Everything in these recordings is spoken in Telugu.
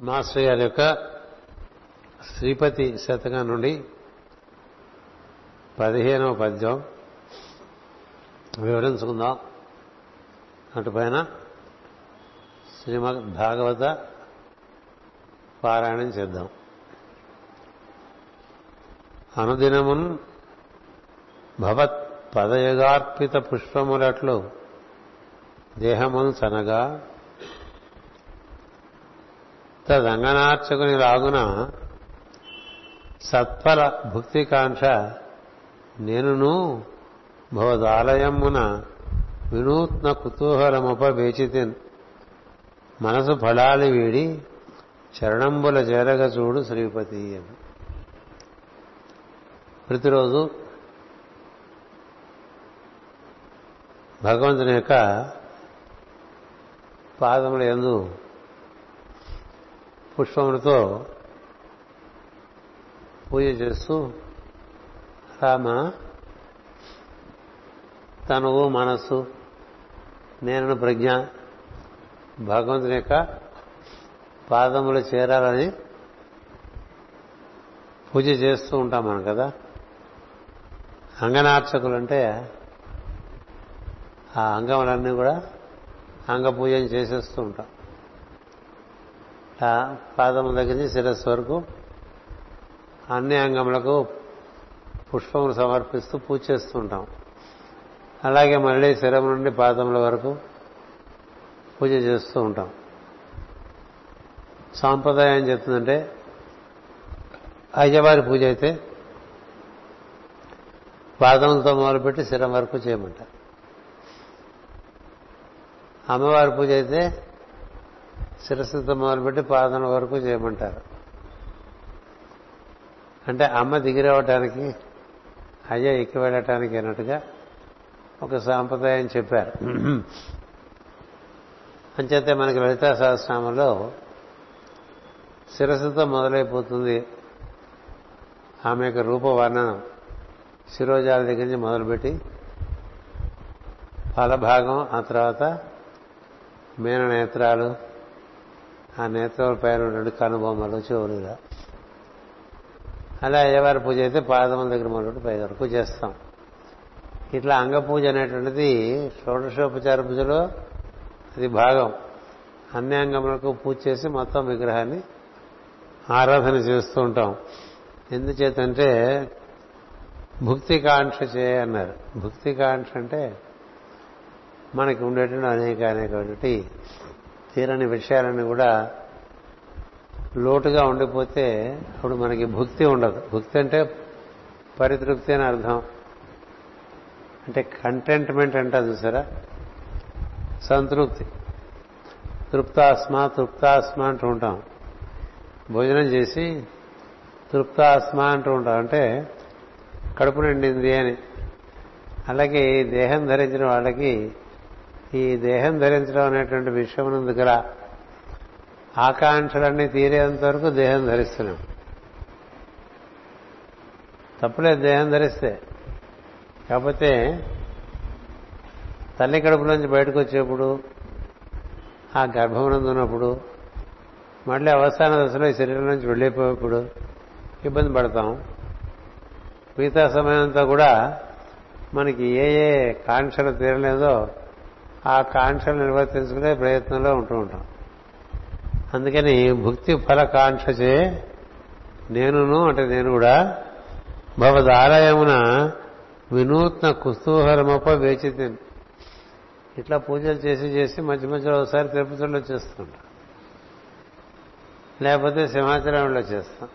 మాస్టర్ గారి యొక్క శ్రీపతి శతకం నుండి పదిహేనవ పద్యం. వివరించుకుందాం. అటుపైన శ్రీమద్ భాగవత పారాయణం చేద్దాం. అనుదినమున్ భవత్ పదయుగార్పిత పుష్పములట్లు దేహమును చనగా రంగనార్చకుని రాగున సత్ఫల భుక్తికాంక్ష నేనును భవదాలయమున వినూత్న కుతూహలముపవేచితిన్ మనసు ఫలాలి వీడి చరణంబుల చేరగ చూడు శ్రీపతి అని. ప్రతిరోజు భగవంతుని యొక్క పాదముల ఎందు పుష్పములతో పూజ చేస్తూ రామ తనువు మనస్సు నేను ప్రజ్ఞ భగవంతుని యొక్క పాదములు చేరాలని పూజ చేస్తూ ఉంటాం మనం కదా? అంగనార్చకులు అంటే ఆ అంగములన్నీ కూడా అంగ పూజను చేసేస్తూ ఉంటాం. పాదముల దగ్గర నుంచి శిరస్సు వరకు అన్ని అంగములకు పుష్పములు సమర్పిస్తూ పూజ చేస్తూ ఉంటాం. అలాగే మళ్ళీ శిరం నుండి పాదముల వరకు పూజ చేస్తూ ఉంటాం. సాంప్రదాయం చెప్తుందంటే అయ్యవారి పూజ అయితే పాదములతో మొదలుపెట్టి శిరం వరకు చేయమంటారు. అమ్మవారి పూజ అయితే శిరస్సుతో మొదలుపెట్టి పాదన వరకు చేయమంటారు. అంటే అమ్మ దిగిరవటానికి అయ్య ఎక్కి వెళ్ళటానికి అన్నట్టుగా ఒక సాంప్రదాయం చెప్పారు. అంచేతే మనకి లలితా సహస్రామంలో శిరస్సుతో మొదలైపోతుంది. ఆమె యొక్క రూప వర్ణనం శిరోజాల దగ్గర నుంచి మొదలుపెట్టి ఫలభాగం ఆ తర్వాత మేన నేత్రాలు ఆ నేత్రం పైన రెండు కనుబొమ్మలు చెవులుగా. అలా అయ్యవారి పూజ అయితే పాదముల దగ్గర మొదలు పై వరకు చేస్తాం. ఇట్లా అంగ పూజ అనేటువంటిది షోడశోపచార పూజలో అది భాగం. అన్ని అంగములకు పూజ చేసి మొత్తం విగ్రహాన్ని ఆరాధన చేస్తూ ఉంటాం. ఎందుచేతంటే భుక్తికాంక్ష చే అన్నారు. భుక్తికాంక్ష అంటే మనకి ఉండేటువంటి అనేక అనేకటువంటి తీరని విషయాలన్నీ కూడా లోటుగా ఉండిపోతే అప్పుడు మనకి భుక్తి ఉండదు. భుక్తి అంటే పరితృప్తి అని అర్థం. అంటే కంటెంట్మెంట్ అంటే చూసారా? సంతృప్తి. తృప్తాస్మా తృప్తాస్మా అంటూ ఉంటాం. భోజనం చేసి తృప్తాస్మా అంటూ ఉంటాం. అంటే కడుపు నిండింది అని. అలాగే దేహం ధరించిన వాళ్ళకి ఈ దేహం ధరించడం అనేటువంటి విషయం గల ఆకాంక్షలన్నీ తీరేంత వరకు దేహం ధరిస్తున్నాం. తప్పులేదు దేహం ధరిస్తే. కాకపోతే తల్లి కడుపులోంచి బయటకు వచ్చేప్పుడు ఆ గర్భమునందు ఉన్నప్పుడు మళ్ళీ అవసాన దశలో ఈ శరీరం నుంచి వెళ్ళిపోయేప్పుడు ఇబ్బంది పడతాం. మిగతా సమయం అంతా కూడా మనకి ఏ ఏ కాంక్షలు తీరలేదో ఆ కాంక్షలు నిర్వర్తించుకునే ప్రయత్నంలో ఉంటూ ఉంటాం. అందుకని భుక్తి ఫల కాంక్షచే నేనును అంటే నేను కూడా భవదాలయమున వినూత్న కుస్తూహలమప్ప వేచి ఇట్లా పూజలు చేసి చేసి మధ్య మధ్యలో ఒకసారి తిరుపతిలో చేస్తుంటా. లేకపోతే సింహాచలంలో చేస్తాం.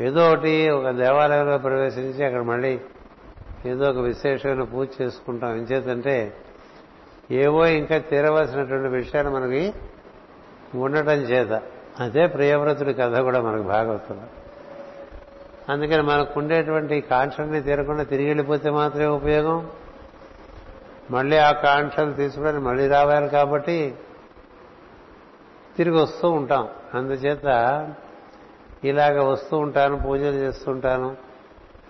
ఏదో ఒకటి ఒక దేవాలయంలో ప్రవేశించి అక్కడ మళ్ళీ ఏదో ఒక విశేషమైన పూజ చేసుకుంటాం. ఎంచేతంటే ఏవో ఇంకా తీరవలసినటువంటి విషయాలు మనకి ఉండటం చేత. అదే ప్రియవ్రతుడి కథ కూడా మనకు భాగవతంలో. అందుకని మనకు ఉండేటువంటి కాంక్షల్ని తీరకుండా తిరిగి వెళ్ళిపోతే మాత్రమే ఉపయోగం. మళ్ళీ ఆ కాంక్షలు తీసుకుని మళ్ళీ రావాలి కాబట్టి తిరిగి వస్తూ ఉంటాం. అందుచేత ఇలాగ వస్తూ ఉంటాను పూజలు చేస్తుంటాను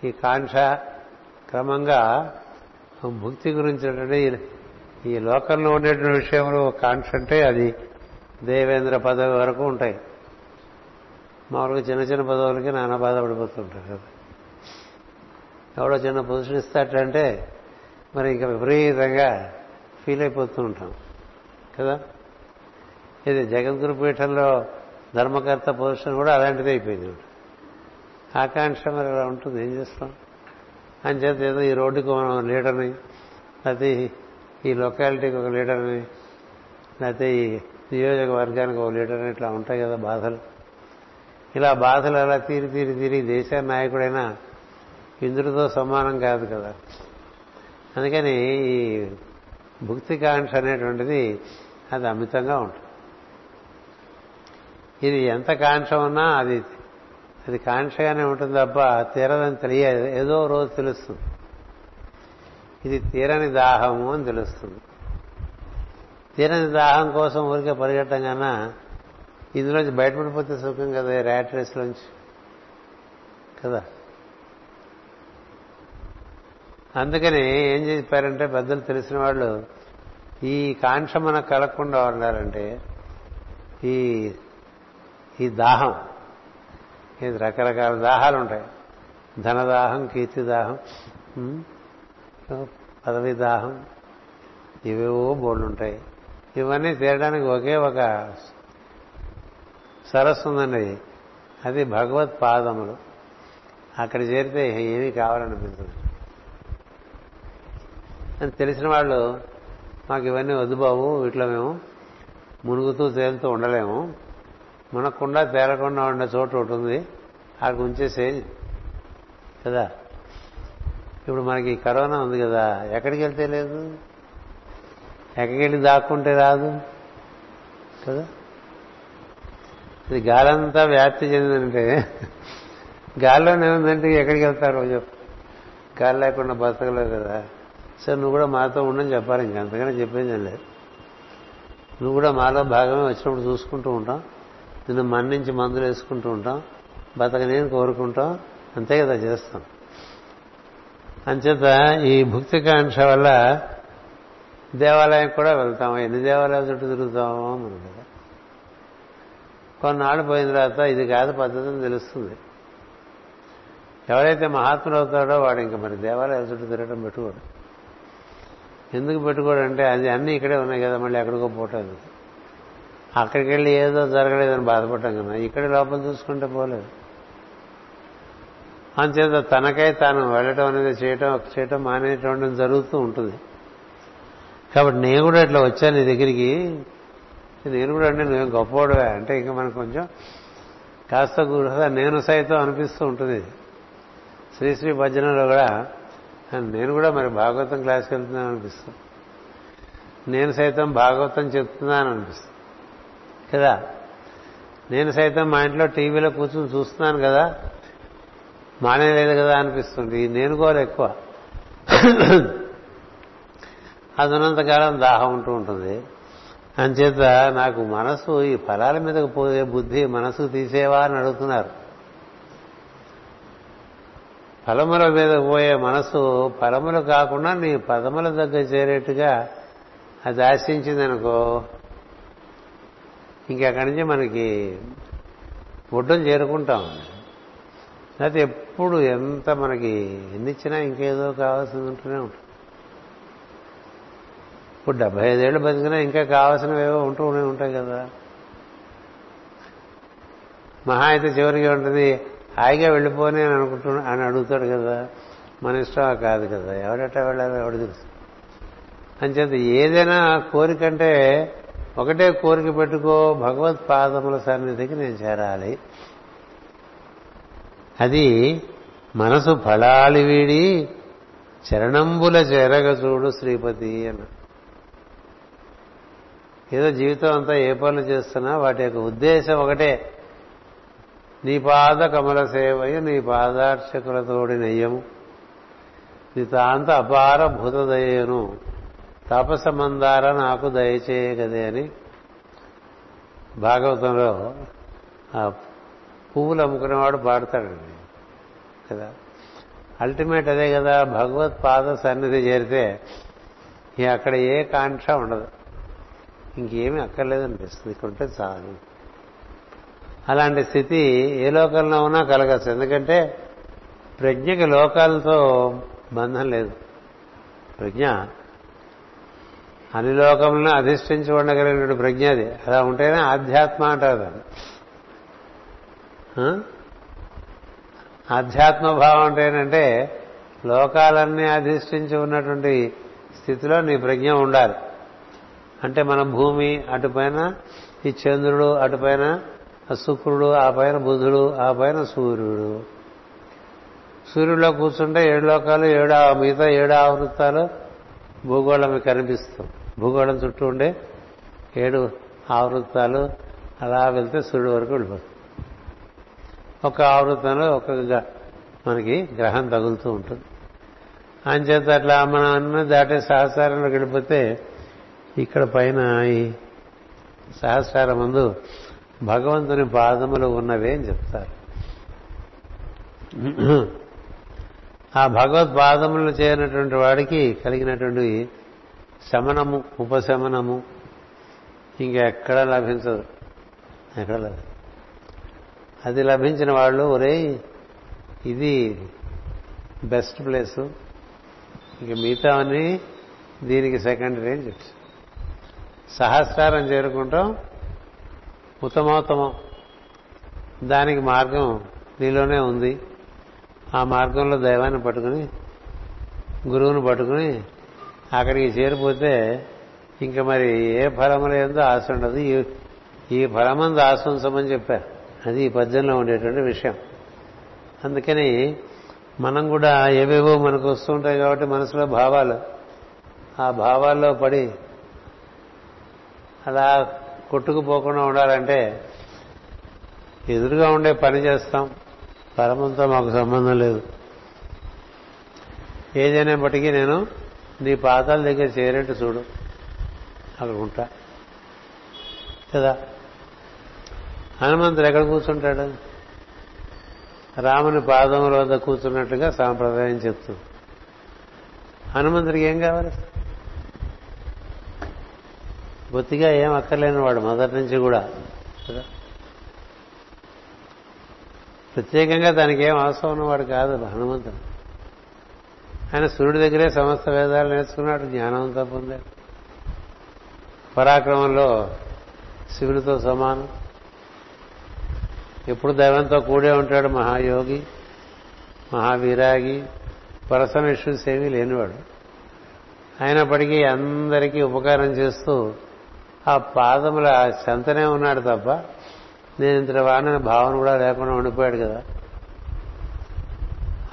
ఈ కాంక్ష క్రమంగా భుక్తి గురించి ఈ లోకంలో ఉండేటువంటి విషయంలో కాంక్ష అంటే అది దేవేంద్ర పదవి వరకు ఉంటాయి. మామూలుగా చిన్న చిన్న పదవులకి నానా బాధపడిపోతుంటారు కదా. ఎవడో చిన్న పొజిషన్ ఇస్తాటంటే మరి ఇంకా విపరీతంగా ఫీల్ అయిపోతూ ఉంటాం కదా. ఇది జగద్గురు పీఠంలో ధర్మకర్త పొజిషన్ కూడా అలాంటిది అయిపోయింది. ఆకాంక్ష మరి అలా ఉంటుంది. ఏం చేస్తాం? అని చేత ఏదో ఈ రోడ్డుకు మనం లీడర్ని అది ఈ లొకాలిటీకి ఒక లీడర్ని లేకపోతే ఈ నియోజకవర్గానికి ఒక లీడర్ని ఇట్లా ఉంటాయి కదా బాధలు. ఇలా బాధలు అలా తీరి తీరి తీరి దేశ నాయకుడైనా ఇంద్రుడితో సమానం కాదు కదా. అందుకని ఈ భుక్తికాంక్ష అనేటువంటిది అది అమితంగా ఉంటుంది. ఇది ఎంత కాంక్ష ఉన్నా అది అది కాంక్షగానే ఉంటుంది తప్ప తీరదని తెలియదు ఏదో రోజు తెలుస్తుంది. ఇది తీరని దాహము అని తెలుస్తుంది. తీరని దాహం కోసం ఊరికే పరిగెట్టం కన్నా ఇందులోంచి బయటపడిపోతే సుఖం కదా ర్యాట్ రేస్లోంచి. కదా? అందుకని ఏం చెప్పారంటే పెద్దలు తెలిసిన వాళ్ళు ఈ కాంక్ష మనకు కలగకుండా ఉండాలంటే ఈ ఈ దాహం ఇది రకరకాల దాహాలు ఉంటాయి ధనదాహం కీర్తి దాహం పదవి దాహం ఇవేవో బోర్డు ఉంటాయి ఇవన్నీ తీరడానికి ఒకే ఒక సరస్సు ఉందండి అది భగవత్ పాదములు. అక్కడ చేరితే ఏమీ కావాలనిపించదు అని తెలిసిన వాళ్ళు మాకు ఇవన్నీ వద్దు బాబు ఇట్లా మేము మునుగుతూ తేలుతూ ఉండలేము. మనకుండా తేలకుండా ఉండే చోటు ఒకటి ఉంది. అక్కడ ఉంచేసేది కదా? ఇప్పుడు మనకి కరోనా ఉంది కదా ఎక్కడికి వెళ్తే లేదు? ఎక్కడికి వెళ్ళి దాక్కుంటే రాదు? కదా? ఇది గాలంతా వ్యాప్తి చెందిందంటే గాల్లోనే ఉందంటే ఎక్కడికి వెళ్తారు చెప్పు గాలి లేకుండా బతకలేదు కదా. సరే నువ్వు కూడా మాతో ఉండని చెప్పాలి ఇంకంతకనే చెప్పేది లేదు. నువ్వు కూడా మాలో భాగమే వచ్చినప్పుడు చూసుకుంటూ ఉంటాం. నిన్ను మన్నించి మందులు వేసుకుంటూ ఉంటాం. బతకనేని కోరుకుంటాం. అంతే కదా చేస్తాం. అంచేత ఈ భుక్తికాంక్ష వల్ల దేవాలయం కూడా వెళ్తాం. ఎన్ని దేవాలయాలు చుట్టూ తిరుగుతామో మనం కదా. కొన్నాళ్ళు పోయిన తర్వాత ఇది కాదు పద్ధతి అని తెలుస్తుంది. ఎవరైతే మహాత్ములు అవుతాడో వాడు ఇంకా మరి దేవాలయాల చుట్టూ తిరగడం పెట్టుకోడు. ఎందుకు పెట్టుకోడంటే అది అన్నీ ఇక్కడే ఉన్నాయి కదా మళ్ళీ ఎక్కడికో పోవటం. అక్కడికి వెళ్ళి ఏదో జరగలేదని బాధపడటం కదా. ఇక్కడ లోపల చూసుకుంటే పోలేదు. అంచేత తనకై తాను వెళ్ళటం అనేది చేయటం చేయటం మానేయటం జరుగుతూ ఉంటుంది. కాబట్టి నేను కూడా ఇట్లా వచ్చాను నీ దగ్గరికి. నేను కూడా అంటే నువ్వేం గొప్పవాడువే అంటే ఇంకా మనకు కొంచెం కాస్త గృహ నేను సైతం అనిపిస్తూ ఉంటుంది. శ్రీశ్రీ భజనలో కూడా నేను కూడా మరి భాగవతం క్లాస్కి వెళ్తున్నాను అనిపిస్తుంది. నేను సైతం భాగవతం చెప్తున్నాను అనిపిస్తుంది. కదా? నేను సైతం మా ఇంట్లో టీవీలో కూర్చొని చూస్తున్నాను కదా? మానేలేదు కదా అనిపిస్తుంది. ఈ నేను కూడా ఎక్కువ. అది ఉన్నంతకాలం దాహం ఉంటూ ఉంటుంది. అంచేత నాకు మనసు ఈ ఫలాల మీదకు పోయే బుద్ధి మనసు తీసేవా అని అడుగుతున్నారు. ఫలముల మీద పోయే మనసు ఫలములు కాకుండా నీ పదముల దగ్గర చేరేట్టుగా అది ఆశించిందనుకో ఇంకెక్కడి నుంచి మనకి ఒడ్డం చేరుకుంటాం. లేకపోతే ఎప్పుడు ఎంత మనకి ఎన్నిచ్చినా ఇంకేదో కావాల్సింది ఉంటూనే ఉంటుంది ఇప్పుడు డెబ్బై ఐదేళ్ళు బతికినా ఇంకా కావాల్సినవేవో ఉంటూనే ఉంటాయి కదా. మహా అయితే చివరికి ఉంటుంది హాయిగా వెళ్ళిపోని అని అనుకుంటున్నా అని అడుగుతాడు కదా. మన ఇష్టం కాదు కదా. ఎవడెట్టా వెళ్ళాలో ఎవడు తెలుసు. అంచేత ఏదైనా కోరికంటే ఒకటే కోరిక పెట్టుకో భగవత్ పాదముల సన్నిధికి నేను చేరాలి. అది మనసు ఫలాలి వీడి చరణంబుల చేరగ చూడు శ్రీపతి అన్న. ఏదో జీవితం అంతా ఏ పనులు చేస్తున్నా వాటి యొక్క ఉద్దేశం ఒకటే. నీ పాద కమల సేవయు నీ పాదార్చకులతోడి నయ్యము. నీ తాంత అపార భూతదయ్యను తపసమందార నాకు దయచేయగదే అని భాగవతంలో పువ్వులు అమ్ముకునేవాడు పాడతాడండి. కదా? అల్టిమేట్ అదే కదా భగవత్ పాద సన్నిధి చేరితే అక్కడ ఏ కాంక్ష ఉండదు. ఇంకేమీ అక్కర్లేదనిపిస్తుంది ఇక్కడ ఉంటే చాలు. అలాంటి స్థితి ఏ లోకంలో ఉన్నా కలగచ్చు. ఎందుకంటే ప్రజ్ఞకి లోకాలతో బంధం లేదు. ప్రజ్ఞ అన్ని లోకములను అధిష్ఠించి ఉండగలిగినటువంటి ప్రజ్ఞ అది. అలా ఉంటేనే ఆధ్యాత్మ అంటారు దాన్ని. ఆధ్యాత్మభావం ఆధ్యాత్మ భావం అంటే ఏంటంటే లోకాలన్నీ అధిష్ఠించి ఉన్నటువంటి స్థితిలో నీ ప్రజ్ఞ ఉండాలి. అంటే మన భూమి అటుపైన ఈ చంద్రుడు అటుపైన శుక్రుడు ఆ పైన బుధుడు ఆ పైన సూర్యుడు. సూర్యుడిలో కూర్చుంటే ఏడు లోకాలు ఏడు ఆ- మిగతా ఏడు ఆవృత్తాలు భూగోళం కనిపిస్తాం. భూగోళం చుట్టూ ఉండే ఏడు ఆవృత్తాలు అలా వెళ్తే సూర్యుడు వరకు వెళ్ళిపోతుంది ఒక ఆవృతంలో ఒక మనకి గ్రహం తగులుతూ ఉంటుంది. అంచేత అట్లా మనం అన్న దాటే సహస్రంలో గడిపోతే ఇక్కడ పైన ఈ సహస్ర ముందు భగవంతుని పాదములు ఉన్నవే అని చెప్తారు. ఆ భగవత్ పాదములు చేయనటువంటి వాడికి కలిగినటువంటి శమనము ఉపశమనము ఇంకెక్కడ లభించదు. ఎక్కడ లభించదు. అది లభించిన వాళ్ళు ఒరే ఇది బెస్ట్ ప్లేసు. ఇక మిగతావన్నీ దీనికి సెకండరీ అని చెప్పి సహస్రారం చేరుకుంటాం. ఉత్తమోత్తమం. దానికి మార్గం నీలోనే ఉంది. ఆ మార్గంలో దైవాన్ని పట్టుకుని గురువుని పట్టుకుని అక్కడికి చేరిపోతే ఇంకా మరి ఏ ఫలములు ఏందో ఆశ ఉండదు. ఈ- ఈ ఫలమందు ఆశ ఉంచమని చెప్పారు. అది ఈ పద్యంలో ఉండేటువంటి విషయం. అందుకని మనం కూడా ఏవేవో మనకు వస్తూ ఉంటాయి కాబట్టి మనసులో భావాలు. ఆ భావాల్లో పడి అలా కొట్టుకుపోకుండా ఉండాలంటే ఎదురుగా ఉండే పని చేస్తాం. పరమంతో మాకు సంబంధం లేదు. ఏదైనప్పటికీ నేను నీ పాదాల దగ్గర చేరేట్టు చూడు. అక్కడ ఉంటా. కదా? హనుమంతుడు ఎక్కడ కూర్చుంటాడు? రాముని పాదముల వద్ద కూర్చున్నట్టుగా సాంప్రదాయం చెప్తుంది హనుమంతుడికి ఏం కావాలి? బొత్తిగా ఏం అక్కర్లేని వాడు మొదటి నుంచి కూడా. ప్రత్యేకంగా దానికి ఏం అవసరం ఉన్నవాడు కాదు హనుమంతుడు. ఆయన సూర్యుడి దగ్గరే సమస్త వేదాలు నేర్చుకున్నాడు జ్ఞానం పొందాడు పరాక్రమంలో శివునితో సమానం. ఎప్పుడు దైవంతో కూడే ఉంటాడు మహాయోగి మహావిరాగి పర్సనల్ ఇష్యూస్ ఏమీ లేనివాడు. అయినప్పటికీ అందరికీ ఉపకారం చేస్తూ ఆ పాదముల చెంతనే ఉన్నాడు తప్ప నేను ఇంత వాడిన భావన కూడా లేకుండా ఉండిపోయాడు కదా.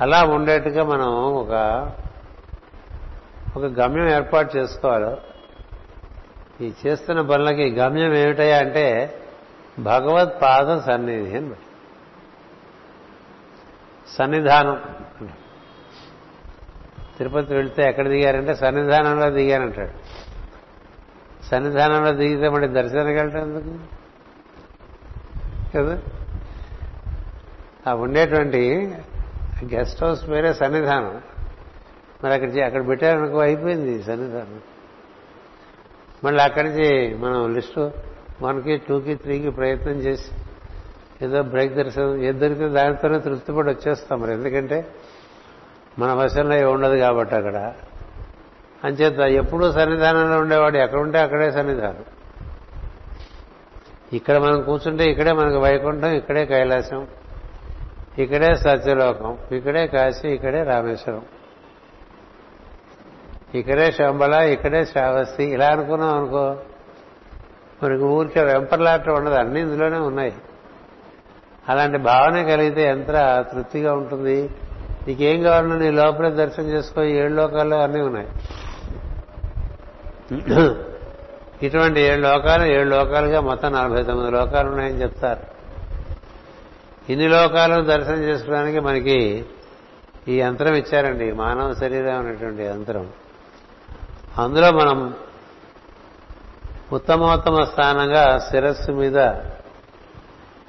అలా ఉండేట్టుగా మనం ఒక ఒక గమ్యం ఏర్పాటు చేసుకోవాలి. ఈ చేస్తున్న పనులకి గమ్యం ఏమిటయా అంటే భగవత్ పాద సన్నిధి అని సన్నిధానం తిరుపతి వెళ్తే ఎక్కడ దిగారంటే సన్నిధానంలో దిగారంటాడు. సన్నిధానంలో దిగితే మళ్ళీ దర్శనానికి వెళ్ళటం ఎందుకు? కదా? ఆ ఉండేటువంటి గెస్ట్ హౌస్ పేరే సన్నిధానం. మరి అక్కడ అక్కడ పెట్టారనుకో అయిపోయింది సన్నిధానం. మళ్ళీ అక్కడి నుంచి మనం లిస్టు వన్కి టూకి త్రీకి ప్రయత్నం చేసి ఏదో బ్రేక్ దర్శనం ఏది దొరికితే దానితోనే తృప్తిపడి వచ్చేస్తాం మరి. ఎందుకంటే మన వశంలో ఏమి ఉండదు కాబట్టి అక్కడ. అంచేత ఎప్పుడూ సన్నిధానంలో ఉండేవాడు ఎక్కడుంటే అక్కడే సన్నిధానం. ఇక్కడ మనం కూర్చుంటే ఇక్కడే మనకు వైకుంఠం ఇక్కడే కైలాసం ఇక్కడే సత్యలోకం ఇక్కడే కాశీ ఇక్కడే రామేశ్వరం ఇక్కడే శంబల ఇక్కడే శ్రావస్తి. ఇలా అనుకున్నాం అనుకో మనకి ఊరికే వెంపర్లాట ఉండదు అన్ని ఇందులోనే ఉన్నాయి. అలాంటి భావన కలిగితే ఎంత తృప్తిగా ఉంటుంది. నీకేం కావాలన్నా నీ లోపలే దర్శనం చేసుకో ఏడు లోకాల్లో అన్నీ ఉన్నాయి. ఇటువంటి ఏడు లోకాలు ఏడు లోకాలుగా మొత్తం నలభై తొమ్మిది లోకాలు ఉన్నాయని చెప్తారు. ఇన్ని లోకాలను దర్శనం చేసుకోవడానికి మనకి ఈ యంత్రం ఇచ్చారండి మానవ శరీరం అనేటువంటి యంత్రం. అందులో మనం ఉత్తమోత్తమ స్థానంగా శిరస్సు మీద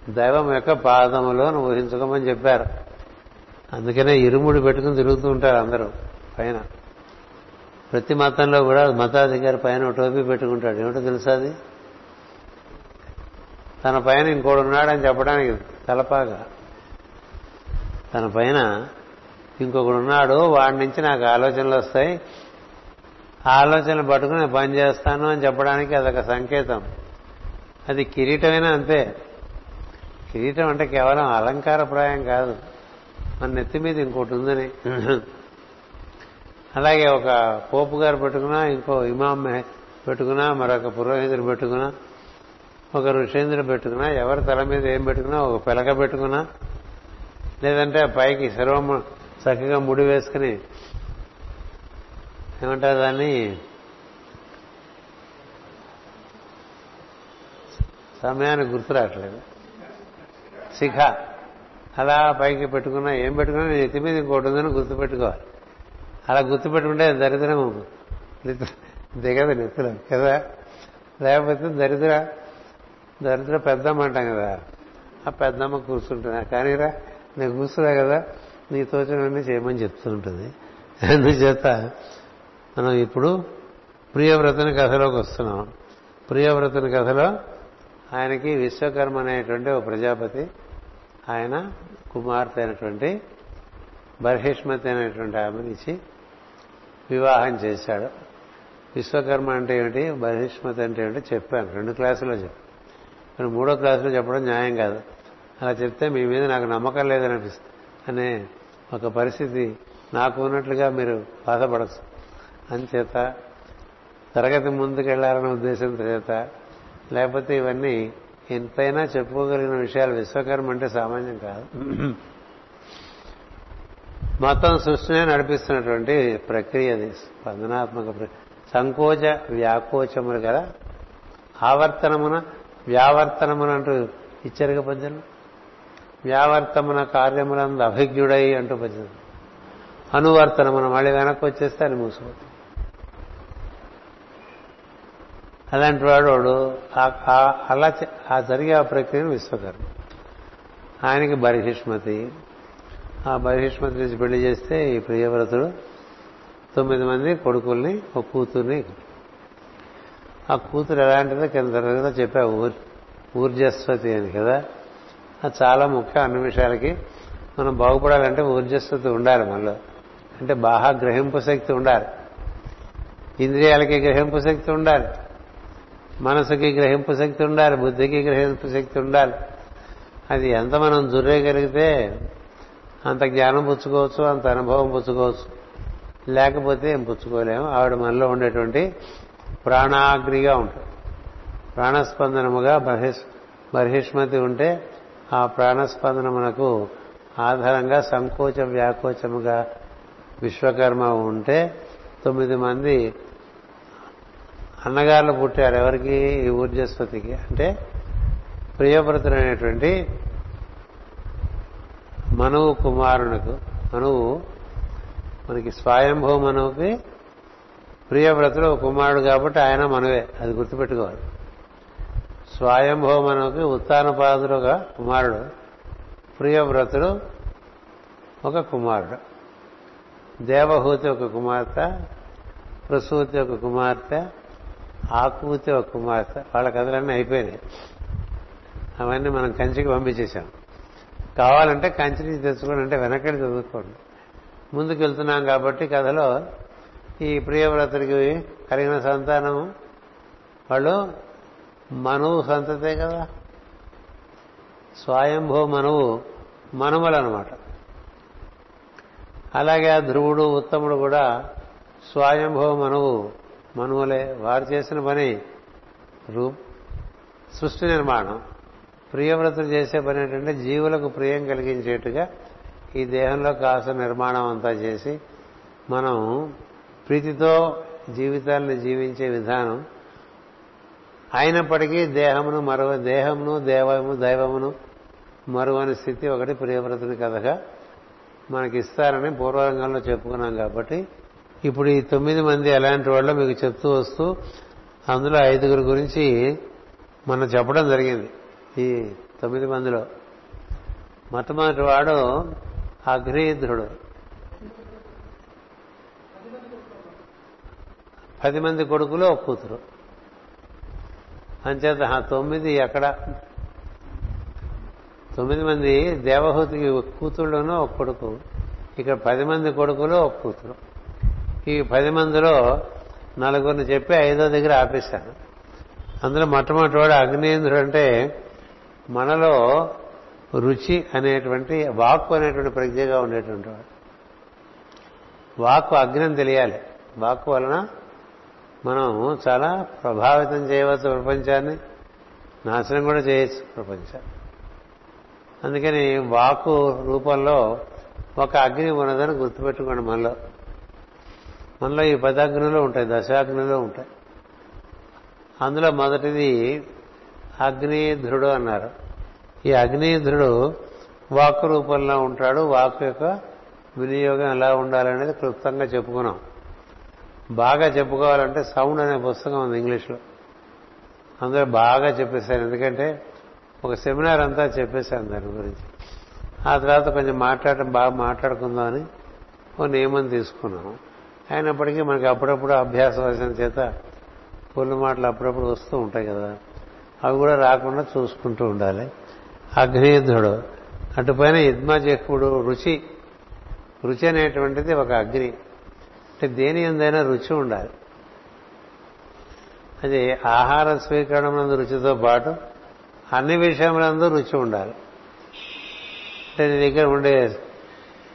దైవం యొక్క పాదములను ఊహించుకోమని చెప్పారు. అందుకనే ఇరుముడు పెట్టుకుని తిరుగుతూ ఉంటారు అందరూ పైన. ప్రతి మతంలో కూడా మతాధికారి పైన టోపీ పెట్టుకుంటాడు. ఏమిటో తెలుసా అది? తన పైన ఇంకోడు ఉన్నాడని చెప్పడానికి తలపాగా తన పైన ఇంకొకడు ఉన్నాడు వాడి నుంచి నాకు ఆలోచనలు వస్తాయి. ఆలోచనలు పట్టుకుని పని చేస్తాను అని చెప్పడానికి అదొక సంకేతం. అది కిరీటమైనా అంతే. కిరీటం అంటే కేవలం అలంకారప్రాయం కాదు. మన నెత్తి మీద ఇంకోటి ఉందని. అలాగే ఒక పోపు గారు పెట్టుకున్నా ఇంకో ఇమాం పెట్టుకున్నా మరొక పురోహితుడు పెట్టుకున్నా ఒక ఋషేంద్రుడు పెట్టుకున్నా ఎవరి తల మీద ఏం పెట్టుకున్నా ఒక పిలక పెట్టుకున్నా లేదంటే పైకి సర్వం చక్కగా ముడి వేసుకుని ఏమంటారు దాన్ని? సమయానికి గుర్తు రావట్లేదు. శిఖ. అలా పైకి పెట్టుకున్నా ఏం పెట్టుకున్నా నేను ఎత్తి మీద ఇంకోటి ఉందని గుర్తుపెట్టుకోవాలి. అలా గుర్తుపెట్టుకుంటే దరిద్రం దిగదు నెత్తులు కదా? లేకపోతే దరిద్ర దరిద్ర పెద్దమ్మ అంటాం కదా? ఆ పెద్దమ్మ కూర్చుంటున్నా కానీరా నేను కూర్చున్నా కదా నీ తోచినవన్నీ చేయమని చెప్తూ ఉంటుంది. అందుచేత మనం ఇప్పుడు ప్రియవ్రతని కథలోకి వస్తున్నాం. ప్రియవ్రతని కథలో ఆయనకి విశ్వకర్మ అనేటువంటి ఒక ప్రజాపతి ఆయన కుమార్తె అయినటువంటి బర్హిష్మతి అనేటువంటి ఆమెను ఇచ్చి వివాహం చేశాడు. విశ్వకర్మ అంటే ఏమిటి? బహిష్మతి అంటే ఏమిటి? చెప్పాను. రెండు క్లాసులో చెప్పాను. కానీ మూడో క్లాసులో చెప్పడం న్యాయం కాదు. అలా చెప్తే మీ మీద నాకు నమ్మకం లేదనిపిస్తుంది. అనే ఒక పరిస్థితి నాకు ఉన్నట్లుగా మీరు బాధపడచ్చు. అంచేత తరగతి ముందుకెళ్ళాలనే ఉద్దేశం చేత లేకపోతే ఇవన్నీ ఎంతైనా చెప్పుకోగలిగిన విషయాలు విశ్వకర్మ అంటే సామాన్యం కాదు. మొత్తం సృష్టినే నడిపిస్తున్నటువంటి ప్రక్రియ అది. స్పందనాత్మక సంకోచ వ్యాకోచములు కదా. ఆవర్తనమున వ్యావర్తనమున అంటూ ఇచ్చరిక పద్యం వ్యావర్తమున కార్యములందు అభిజ్ఞుడై అంటూ పద్యం అనువర్తనమున మళ్ళీ వెనక్కి వచ్చేస్తే అని మూసిపోతుంది. అలాంటి వాడు అలా ఆ జరిగే ఆ ప్రక్రియను విశ్వకర్మ. ఆయనకి బరిహిష్మతి. ఆ బరిహిష్మతి నుంచి పెళ్ళి చేస్తే ఈ ప్రియవ్రతుడు తొమ్మిది మంది కొడుకుల్ని ఒక కూతుర్ని ఆ కూతురు ఎలాంటిదో కింద తరగతిలో చెప్పా ఊర్ ఊర్జస్వతి అని కదా. అది చాలా ముఖ్యం అన్ని విషయాలకి. మనం బాగుపడాలంటే ఊర్జస్వతి ఉండాలి మనలో. అంటే బాగా గ్రహింపు శక్తి ఉండాలి. ఇంద్రియాలకి గ్రహింపు శక్తి ఉండాలి. మనసుకి గ్రహింపు శక్తి ఉండాలి బుద్ధికి గ్రహింపు శక్తి ఉండాలి. అది ఎంత మనం జుర్రేయగలిగితే అంత జ్ఞానం పుచ్చుకోవచ్చు అంత అనుభవం పుచ్చుకోవచ్చు. లేకపోతే ఏం పుచ్చుకోలేము. ఆవిడ మనలో ఉండేటువంటి ప్రాణాగ్నిగా ఉంటుంది. ప్రాణస్పందనముగా బహిష్ బహిష్మతి ఉంటే ఆ ప్రాణస్పందన మనకు ఆధారంగా సంకోచ వ్యాకోచముగా విశ్వకర్మ ఉంటే తొమ్మిది మంది అన్నగారులు పుట్టారు. ఎవరికి? ఈ ఊర్జస్వతికి అంటే ప్రియవ్రతుడైనటువంటి మనువు కుమారునికి. మనువు మనకి స్వయంభవ మనువుకి ప్రియవ్రతుడు ఒక కుమారుడు కాబట్టి ఆయన మనవే. అది గుర్తుపెట్టుకోవాలి. స్వయంభవ మనువుకి ఉత్తానపాదుడు ఒక కుమారుడు. ప్రియవ్రతుడు ఒక కుమారుడు. దేవహూతి ఒక కుమార్తె. ప్రసూతి ఒక కుమార్తె. ఆకూతి ఒక కుమార్తె వాళ్ళ కథలన్నీ అయిపోయినాయి. అవన్నీ మనం కంచికి పంపించేశాం. కావాలంటే కంచి నుంచి తెచ్చుకోండి అంటే వెనకడి చదువుకోండి. ముందుకు వెళ్తున్నాం కాబట్టి కథలో ఈ ప్రియవ్రతుడికి కలిగిన సంతానం వాళ్ళు మనువు సంతతే కదా. స్వయంభూ మనువు మనుమలు అనమాట అలాగే ఆ ధ్రువుడు ఉత్తముడు కూడా స్వయంభో మనువు మనువులే వారు చేసిన పని రూ సృష్టి నిర్మాణం ప్రియవ్రతులు చేసే పని ఏంటంటే జీవులకు ప్రియం కలిగించేట్టుగా ఈ దేహంలో కాస్త నిర్మాణం అంతా చేసి మనం ప్రీతితో జీవితాలను జీవించే విధానం అయినప్పటికీ దేహమును మరో దేహమును దేవము దైవమును మరువని స్థితి ఒకటి ప్రియవ్రతుని కథగా మనకిస్తారని పూర్వరంగంలో చెప్పుకున్నాం కాబట్టి ఇప్పుడు ఈ తొమ్మిది మంది ఎలాంటి వాళ్ళు మీకు చెప్తూ వస్తూ అందులో ఐదుగురు గురించి మనం చెప్పడం జరిగింది ఈ తొమ్మిది మందిలో. మొట్టమొదటి వాడు అగ్నిధ్రుడు పది మంది కొడుకులు ఒక కూతురు. అంచేత ఆ తొమ్మిది ఎక్కడ? తొమ్మిది మంది దేవహూతికి కూతుళ్ళను ఒక కొడుకు. ఇక్కడ పది మంది కొడుకులు ఒక కూతురు. ఈ పది మందిలో నలుగురిని చెప్పి ఐదో దగ్గర ఆపేశాను అందులో మొట్టమొదటివాడు అగ్నేంద్రుడు అంటే మనలో రుచి అనేటువంటి వాక్కు అనేటువంటి ప్రజ్ఞగా ఉండేటువంటి వాడు. వాక్కు అగ్నిని తెలియాలి. వాక్కు వలన మనం చాలా ప్రభావితం చేయవచ్చు ప్రపంచాన్ని. నాశనం కూడా చేయొచ్చు ప్రపంచాన్ని. అందుకని వాక్కు రూపంలో ఒక అగ్ని ఉన్నదని గుర్తుపెట్టుకోండి మనలో. మనలో ఈ పదాగ్నులు ఉంటాయి దశాగ్నులు ఉంటాయి. అందులో మొదటిది అగ్నిధ్రుడు అన్నారు. ఈ అగ్నిధ్రుడు వాక్ రూపంలో ఉంటాడు వాక్ యొక్క వినియోగం ఎలా ఉండాలనేది క్లుప్తంగా చెప్పుకున్నాం. బాగా చెప్పుకోవాలంటే సౌండ్ అనే పుస్తకం ఉంది ఇంగ్లీష్లో. అందులో బాగా చెప్పేశారు. ఎందుకంటే ఒక సెమినార్ అంతా చెప్పేశాను దాని గురించి. ఆ తర్వాత కొంచెం మాట్లాడటం బాగా మాట్లాడుకుందామని ఓ నియమం తీసుకున్నాం అయినప్పటికీ మనకి అప్పుడప్పుడు అభ్యాసం వచ్చిన చేత పొల్లు మాటలు అప్పుడప్పుడు వస్తూ ఉంటాయి కదా. అవి కూడా రాకుండా చూసుకుంటూ ఉండాలి. అగ్నియుద్ధుడు అటుపైన యుద్మజకుడు రుచి రుచి అనేటువంటిది ఒక అగ్ని. అంటే దేని ఎందైనా రుచి ఉండాలి. అది ఆహార స్వీకరణం రుచితో పాటు అన్ని విషయములందు రుచి ఉండాలి. అంటే నీ దగ్గర ఉండే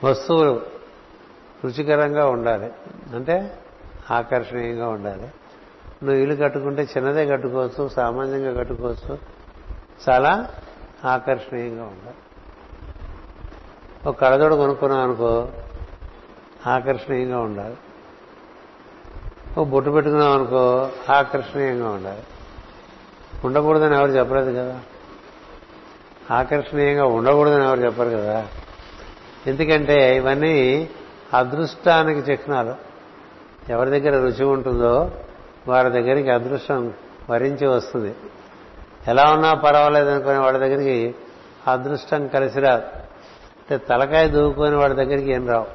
వస్తువులు రుచికరంగా ఉండాలి. అంటే ఆకర్షణీయంగా ఉండాలి. నువ్వు ఇల్లు కట్టుకుంటే చిన్నదే కట్టుకోవచ్చు సామాన్యంగా కట్టుకోవచ్చు. చాలా ఆకర్షణీయంగా ఉండాలి. ఒక కడదోడు కొనుక్కున్నావు అనుకో ఆకర్షణీయంగా ఉండాలి. ఓ బొట్టు పెట్టుకున్నాం అనుకో ఆకర్షణీయంగా ఉండాలి. ఉండకూడదని ఎవరు చెప్పలేదు కదా? ఆకర్షణీయంగా ఉండకూడదని ఎవరు చెప్పరు కదా? ఎందుకంటే ఇవన్నీ అదృష్టానికి చిహ్నాలు. ఎవరి దగ్గర రుచి ఉంటుందో వారి దగ్గరికి అదృష్టం వరించి వస్తుంది. ఎలా ఉన్నా పర్వాలేదు అనుకునే వాళ్ళ దగ్గరికి అదృష్టం కలిసి రాదు. అంటే తలకాయ దూకుని వాడి దగ్గరికి ఏం రావు.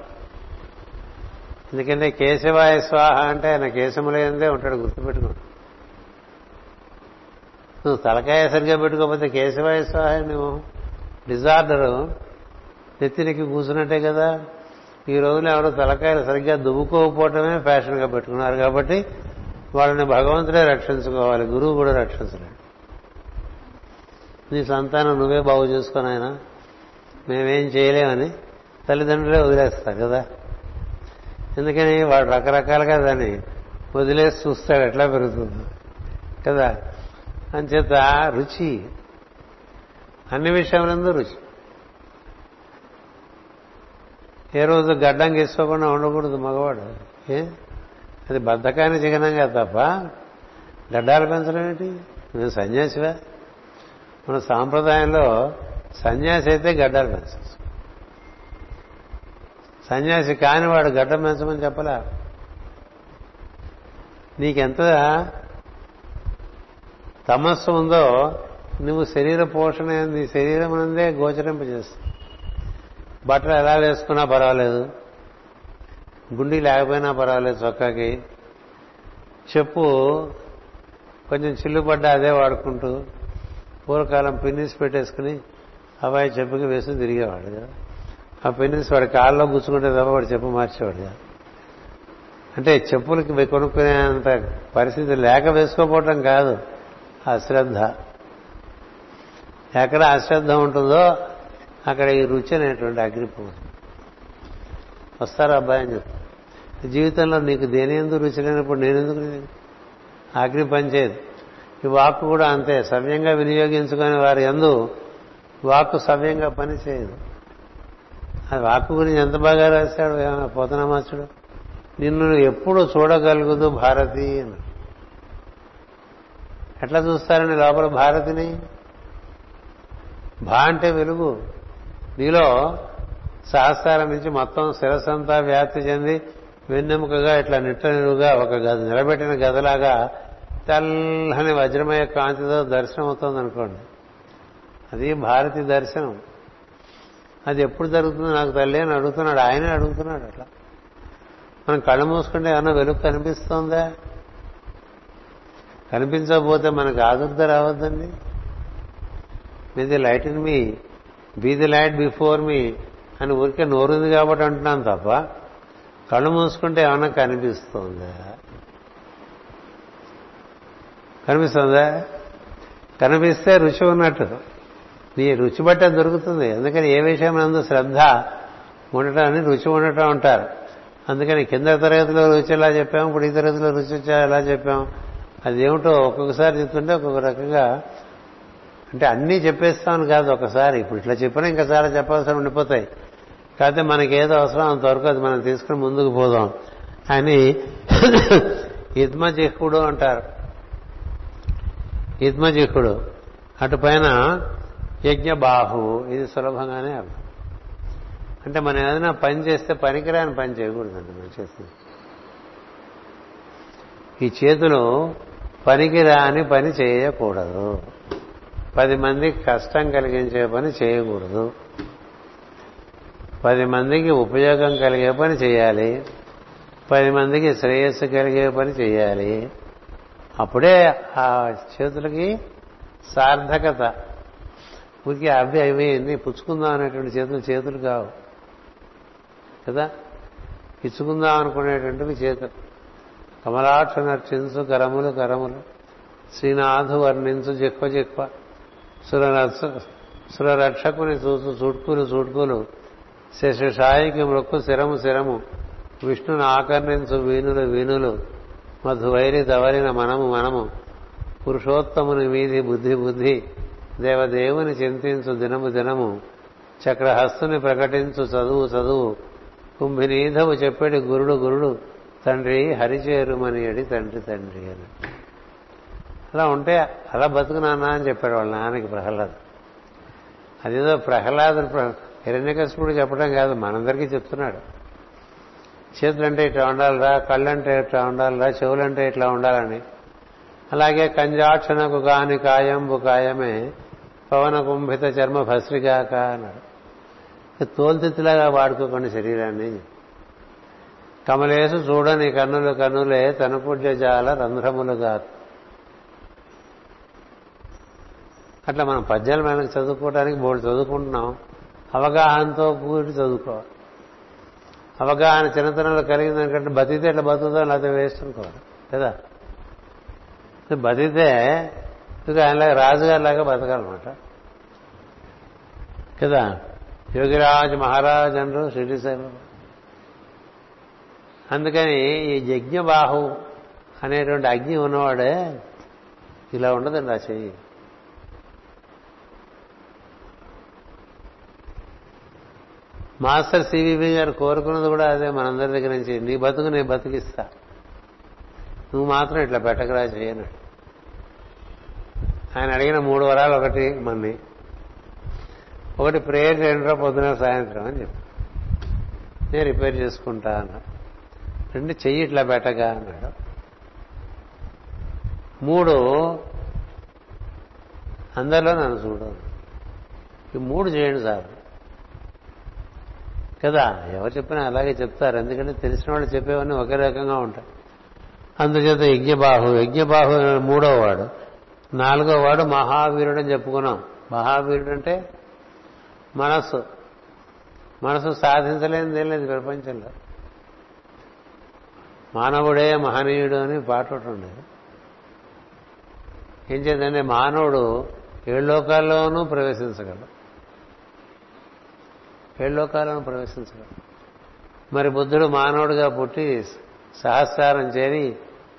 ఎందుకంటే కేశవాయ స్వాహ అంటే ఆయన కేశములైందే ఉంటాడు గుర్తుపెట్టుకో నువ్వు తలకాయ సరిగ్గా పెట్టుకోకపోతే కేశవాయ స్వాహ నువ్వు డిజార్డరు. నెత్తినికి కూర్చున్నట్టే కదా. ఈ రోజున ఎవరు తలకాయలు సరిగ్గా దువ్వుకోకపోవటమే ఫ్యాషన్గా పెట్టుకున్నారు కాబట్టి వాళ్ళని భగవంతుడే రక్షించుకోవాలి గురువు కూడా రక్షించలేడు. నీ సంతానం నువ్వే బాగు చేసుకొని ఆయన మేమేం చేయలేమని తల్లిదండ్రులే వదిలేస్తారు కదా. ఎందుకని వాడు రకరకాలుగా దాన్ని వదిలేసి చూస్తాడు ఎట్లా పెరుగుతుంది. కదా. అంచేత రుచి అన్ని విషయంలో రుచి. ఏ రోజు గడ్డం గీసుకోకుండా ఉండకూడదు మగవాడు. ఏ? అది బద్ధకాన్ని చిహ్నంగా తప్ప గడ్డాలు పెంచడం ఏంటి? నువ్వు సన్యాసివా? మన సాంప్రదాయంలో సన్యాసి అయితే గడ్డాలు పెంచచ్చు సన్యాసి కానివాడు గడ్డం పెంచమని చెప్పలా? నీకెంత తమస్సు ఉందో నువ్వు శరీర పోషణ నీ శరీరం అందే గోచరింపజేస్తుంది బట్టలు ఎలా వేసుకున్నా పర్వాలేదు. గుండి లేకపోయినా పర్వాలేదు చొక్కాకి. చెప్పు కొంచెం చిల్లుపడ్డ అదే వాడుకుంటూ పూర్వకాలం పిన్నిస్ పెట్టేసుకుని అబ్బాయి చెప్పుకి వేసుకుని తిరిగేవాడు కదా. ఆ పిన్నిస్ వాడి కాళ్ళలో గుచ్చుకుంటే తప్ప వాడు చెప్పు మార్చేవాడు కదా. అంటే చెప్పులకి కొనుక్కునేంత పరిస్థితి లేక వేసుకోపోవటం కాదు. అశ్రద్ధ. ఎక్కడ అశ్రద్ధ ఉంటుందో అక్కడ ఈ రుచి అనేటువంటి అగ్నిపోతుంది వస్తారు అబ్బాయి అని చెప్తారు జీవితంలో నీకు దేని ఎందుకు రుచి లేనప్పుడు నేనెందుకు అగ్ని పనిచేయదు ఈ వాక్కు కూడా అంతే. సవ్యంగా వినియోగించుకునే వారి ఎందు వాక్కు సవ్యంగా పనిచేయదు అది వాక్కు గురించి ఎంత బాగా రాశాడు పోతనామాచుడు నిన్ను ఎప్పుడు చూడగలుగుదు భారతి అని. ఎట్లా చూస్తారని లోపల భారతిని? భా అంటే వెలుగు. నీలో సహస్రాల నుంచి మొత్తం శిరసంతా వ్యాప్తి చెంది వెన్నెముకగా ఇట్లా నిట్టనిలుగా ఒక గద నిలబెట్టిన గదలాగా తెల్లని వజ్రమయ కాంతితో దర్శనం అవుతుంది అనుకోండి అది భారతి దర్శనం. అది ఎప్పుడు జరుగుతుందో నాకు తల్లి అని అడుగుతున్నాడు ఆయనే అడుగుతున్నాడు అట్లా. మనం కళ్ళు మూసుకుంటే ఏమన్నా వెలుగు కనిపిస్తోందా? కనిపించకపోతే మనకు ఆదుర్త రావద్దండి. మీది light in me be the light before me అని ఊరికే నోరుంది కాబట్టి అంటున్నాను తప్ప కళ్ళు మూసుకుంటే ఏమన్నా కనిపిస్తుందా? కనిపిస్తుందా? కనిపిస్తే రుచి ఉన్నట్టు. నీ రుచి బట్టే దొరుకుతుంది. అందుకని ఏ విషయం నందు శ్రద్ధ ఉండటాన్ని రుచి ఉండటం అంటారు. అందుకని కింద తరగతిలో రుచి ఎలా చెప్పాం ఇప్పుడు ఈ తరగతిలో రుచి ఎలా చెప్పాం? అదేమిటో ఒక్కొక్కసారి చెప్తుంటే ఒక్కొక్క రకంగా అంటే అన్నీ చెప్పేస్తామని కాదు ఒకసారి. ఇప్పుడు ఇట్లా చెప్పినా ఇంకా చాలా చెప్పాల్సిన ఉండిపోతాయి. కాకపోతే మనకి ఏదో అవసరం అంతవరకు అది మనం తీసుకుని ముందుకు పోదాం. అని ఇద్మజిహ్కుడు అంటారు. ఇద్మజిహ్కుడు అటు పైన యజ్ఞబాహు. ఇది సులభంగానే అర్థం. అంటే మనం ఏదైనా పని చేస్తే పనికిరాని పని చేయకూడదండి మనం చేస్తుంది ఈ చేతులు పనికిరాని పని చేయకూడదు. పది మందికి కష్టం కలిగించే పని చేయకూడదు. పది మందికి ఉపయోగం కలిగే పని చేయాలి. పది మందికి శ్రేయస్సు కలిగే పని చేయాలి. అప్పుడే ఆ చేతులకి సార్థకత. ఊరికి అవి అవి ఎన్ని పుచ్చుకుందాం అనేటువంటి చేతులు చేతులు కావు. కదా? ఇచ్చుకుందాం అనుకునేటువంటివి చేతులు. కమలాక్ష నర్చించు కరములు కరములు. శ్రీనాథు వర్ణించు జిక్వ జిక్వ. సురరక్షకుని చూసు చూడ్కులు చూడ్కులు శశశాయికి మృక్కు శిరము శిరము. విష్ణుని ఆకర్ణించు వీణులు వీణులు. మధువైరి దవరిన మనము మనము. పురుషోత్తముని వీధి బుద్ధి బుద్ధి. దేవదేవుని చింతించు దినము దినము. చక్రహస్తుని ప్రకటించు చదువు చదువు. కుంభినీధము చెప్పేటి గురుడు గురుడు. తండ్రి హరిచేరుమని అడి తండ్రి తండ్రి అని. అలా ఉంటే అలా బతుకు నాన్న అని చెప్పాడు వాళ్ళ నాన్నకి ప్రహ్లాద్. అదేదో ప్రహ్లాదుడు హిరణ్యకశిపుడు చెప్పడం కాదు మనందరికీ చెప్తున్నాడు. చేతులంటే ఇట్లా ఉండాలిరా కళ్ళంటే ఇట్లా ఉండాలిరా చెవులంటే ఇట్లా ఉండాలని. అలాగే కంజాక్షణకు కాని కాయంబు కాయమే పవన కుంభిత చర్మ భస్రిగాక అన్నాడు. తోల్తిత్తులాగా వాడుకోకండి శరీరాన్ని. కమలేసు చూడని కన్నులు కన్నులే తనుపుడ్య జాల రంధ్రములుగా అట్లా మనం పద్యాలు మనకు చదువుకోవడానికి బోర్డు చదువుకుంటున్నాం. అవగాహనతో కూడి చదువుకోవాలి. అవగాహన చిన్నతనంలో కలిగిందనుకంటే బతికితే ఎట్లా బతుకుతాం? లేకపోతే వేస్ట్ అనుకోవాలి. కదా? బతికితే ఇక ఆయనలాగా రాజుగారి లాగా బతకాలన్నమాట. కదా? యోగిరాజ్ మహారాజ్ అంటారు షిరిడి సాయిబాబా అందుకని ఈ యజ్ఞబాహు అనేటువంటి అగ్ని ఉన్నవాడే ఇలా ఉండదండి ఆ చెయ్యి. మాస్టర్ సివివి గారు కోరుకున్నది కూడా అదే మనందరి దగ్గర నుంచి నీ బతుకు నేను బతికిస్తా. నువ్వు మాత్రం ఇట్లా పెట్టకరా చేయను ఆయన అడిగిన మూడు వరాలు ఒకటి మన్ని ఒకటి ప్రేయర్ చేయండిరా పొద్దున సాయంత్రం అని చెప్పి. నేను రిపేర్ చేసుకుంటా అన్నాడు రెండు చెయ్యి ఇట్లా పెట్టగా అన్నాడు. మూడు అందరిలో నన్ను చూడదు ఈ మూడు చేయండి సార్. కదా ఎవరు చెప్పినా అలాగే చెప్తారు. ఎందుకంటే తెలిసిన వాళ్ళు చెప్పేవన్నీ ఒకే రకంగా ఉంటాయి. అందుచేత యజ్ఞబాహు యజ్ఞబాహు మూడో వాడు. నాలుగో వాడు మహావీరుడు అని చెప్పుకున్నాం. మహావీరుడు అంటే మనస్సు. మనసు సాధించలేనిదేం లేదు ప్రపంచంలో. మానవుడే మహనీయుడు అని పాట ఒకటి ఉండేది ఏం చేద్దంటే మానవుడు ఏడు లోకాల్లోనూ ప్రవేశించగలడు. ఏడు ప్రవేశించడం. మరి బుద్ధుడు మానవుడిగా పుట్టి సహస్రారం చేరి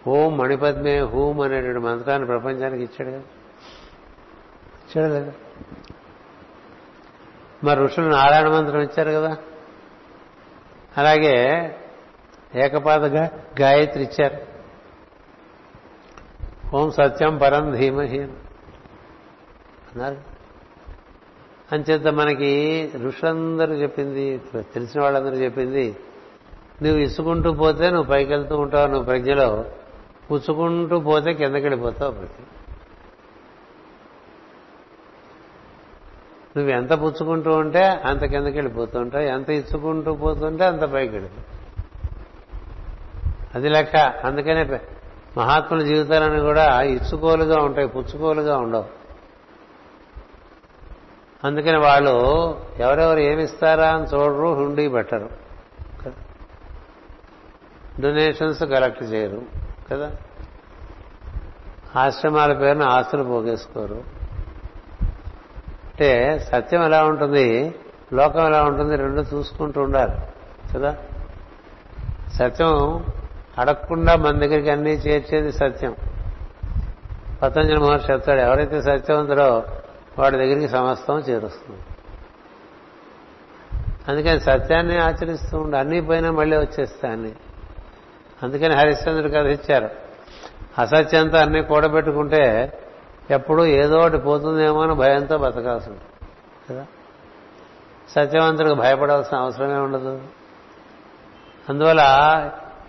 ఓం మణిపద్మే హూం అనేటువంటి మంత్రాన్ని ప్రపంచానికి ఇచ్చాడు కదా. ఇచ్చాడు కదా. మరి ఋషులు నారాయణ మంత్రం ఇచ్చారు కదా. అలాగే ఏకపాదగా గాయత్రి ఇచ్చారు. ఓం సత్యం పరం ధీమహి అన్నారు. అంచేత మనకి ఋషులందరూ చెప్పింది తెలిసిన వాళ్ళందరూ చెప్పింది నువ్వు ఇసుకుంటూ పోతే నువ్వు పైకి వెళ్తూ ఉంటావు నువ్వు ప్రజ్ఞలో. పుచ్చుకుంటూ పోతే కిందకి వెళ్ళిపోతావు ప్రతి నువ్వు ఎంత పుచ్చుకుంటూ ఉంటే అంత కిందకి వెళ్ళిపోతూ ఉంటావు ఎంత ఇచ్చుకుంటూ పోతుంటే అంత పైకి వెళ్ళిపో అది లెక్క. అందుకనే మహాత్ముల జీవితాలను కూడా ఇచ్చుకోలుగా ఉంటాయి పుచ్చుకోలుగా ఉండవు. అందుకని వాళ్ళు ఎవరెవరు ఏమిస్తారా అని చూడరు హుండీ పెట్టరు. డొనేషన్స్ కలెక్ట్ చేయరు కదా? ఆశ్రమాల పేరున ఆస్తులు పోగేసుకోరు. అంటే సత్యం ఎలా ఉంటుంది లోకం ఎలా ఉంటుంది రెండు చూసుకుంటూ ఉండాలి కదా? సత్యం అడగకుండా మన దగ్గరికి అన్నీ చేర్చేది సత్యం. పతంజలి మహర్షి చెప్తాడు ఎవరైతే సత్యవంతుడో వాడి దగ్గరికి సమస్తం చేరుస్తుంది. అందుకని సత్యాన్ని ఆచరిస్తూ ఉండి అన్నీ పోయినా మళ్ళీ వచ్చేస్తాయి అందుకని హరిశ్చంద్రుడు కథ ఇచ్చారు. అసత్యంతో అన్నీ కూడబెట్టుకుంటే ఎప్పుడూ ఏదో ఒకటి పోతుందేమో అని భయంతో బతకాల్సి ఉంటుంది. కదా? సత్యవంతుడికి భయపడాల్సిన అవసరమే ఉండదు. అందువల్ల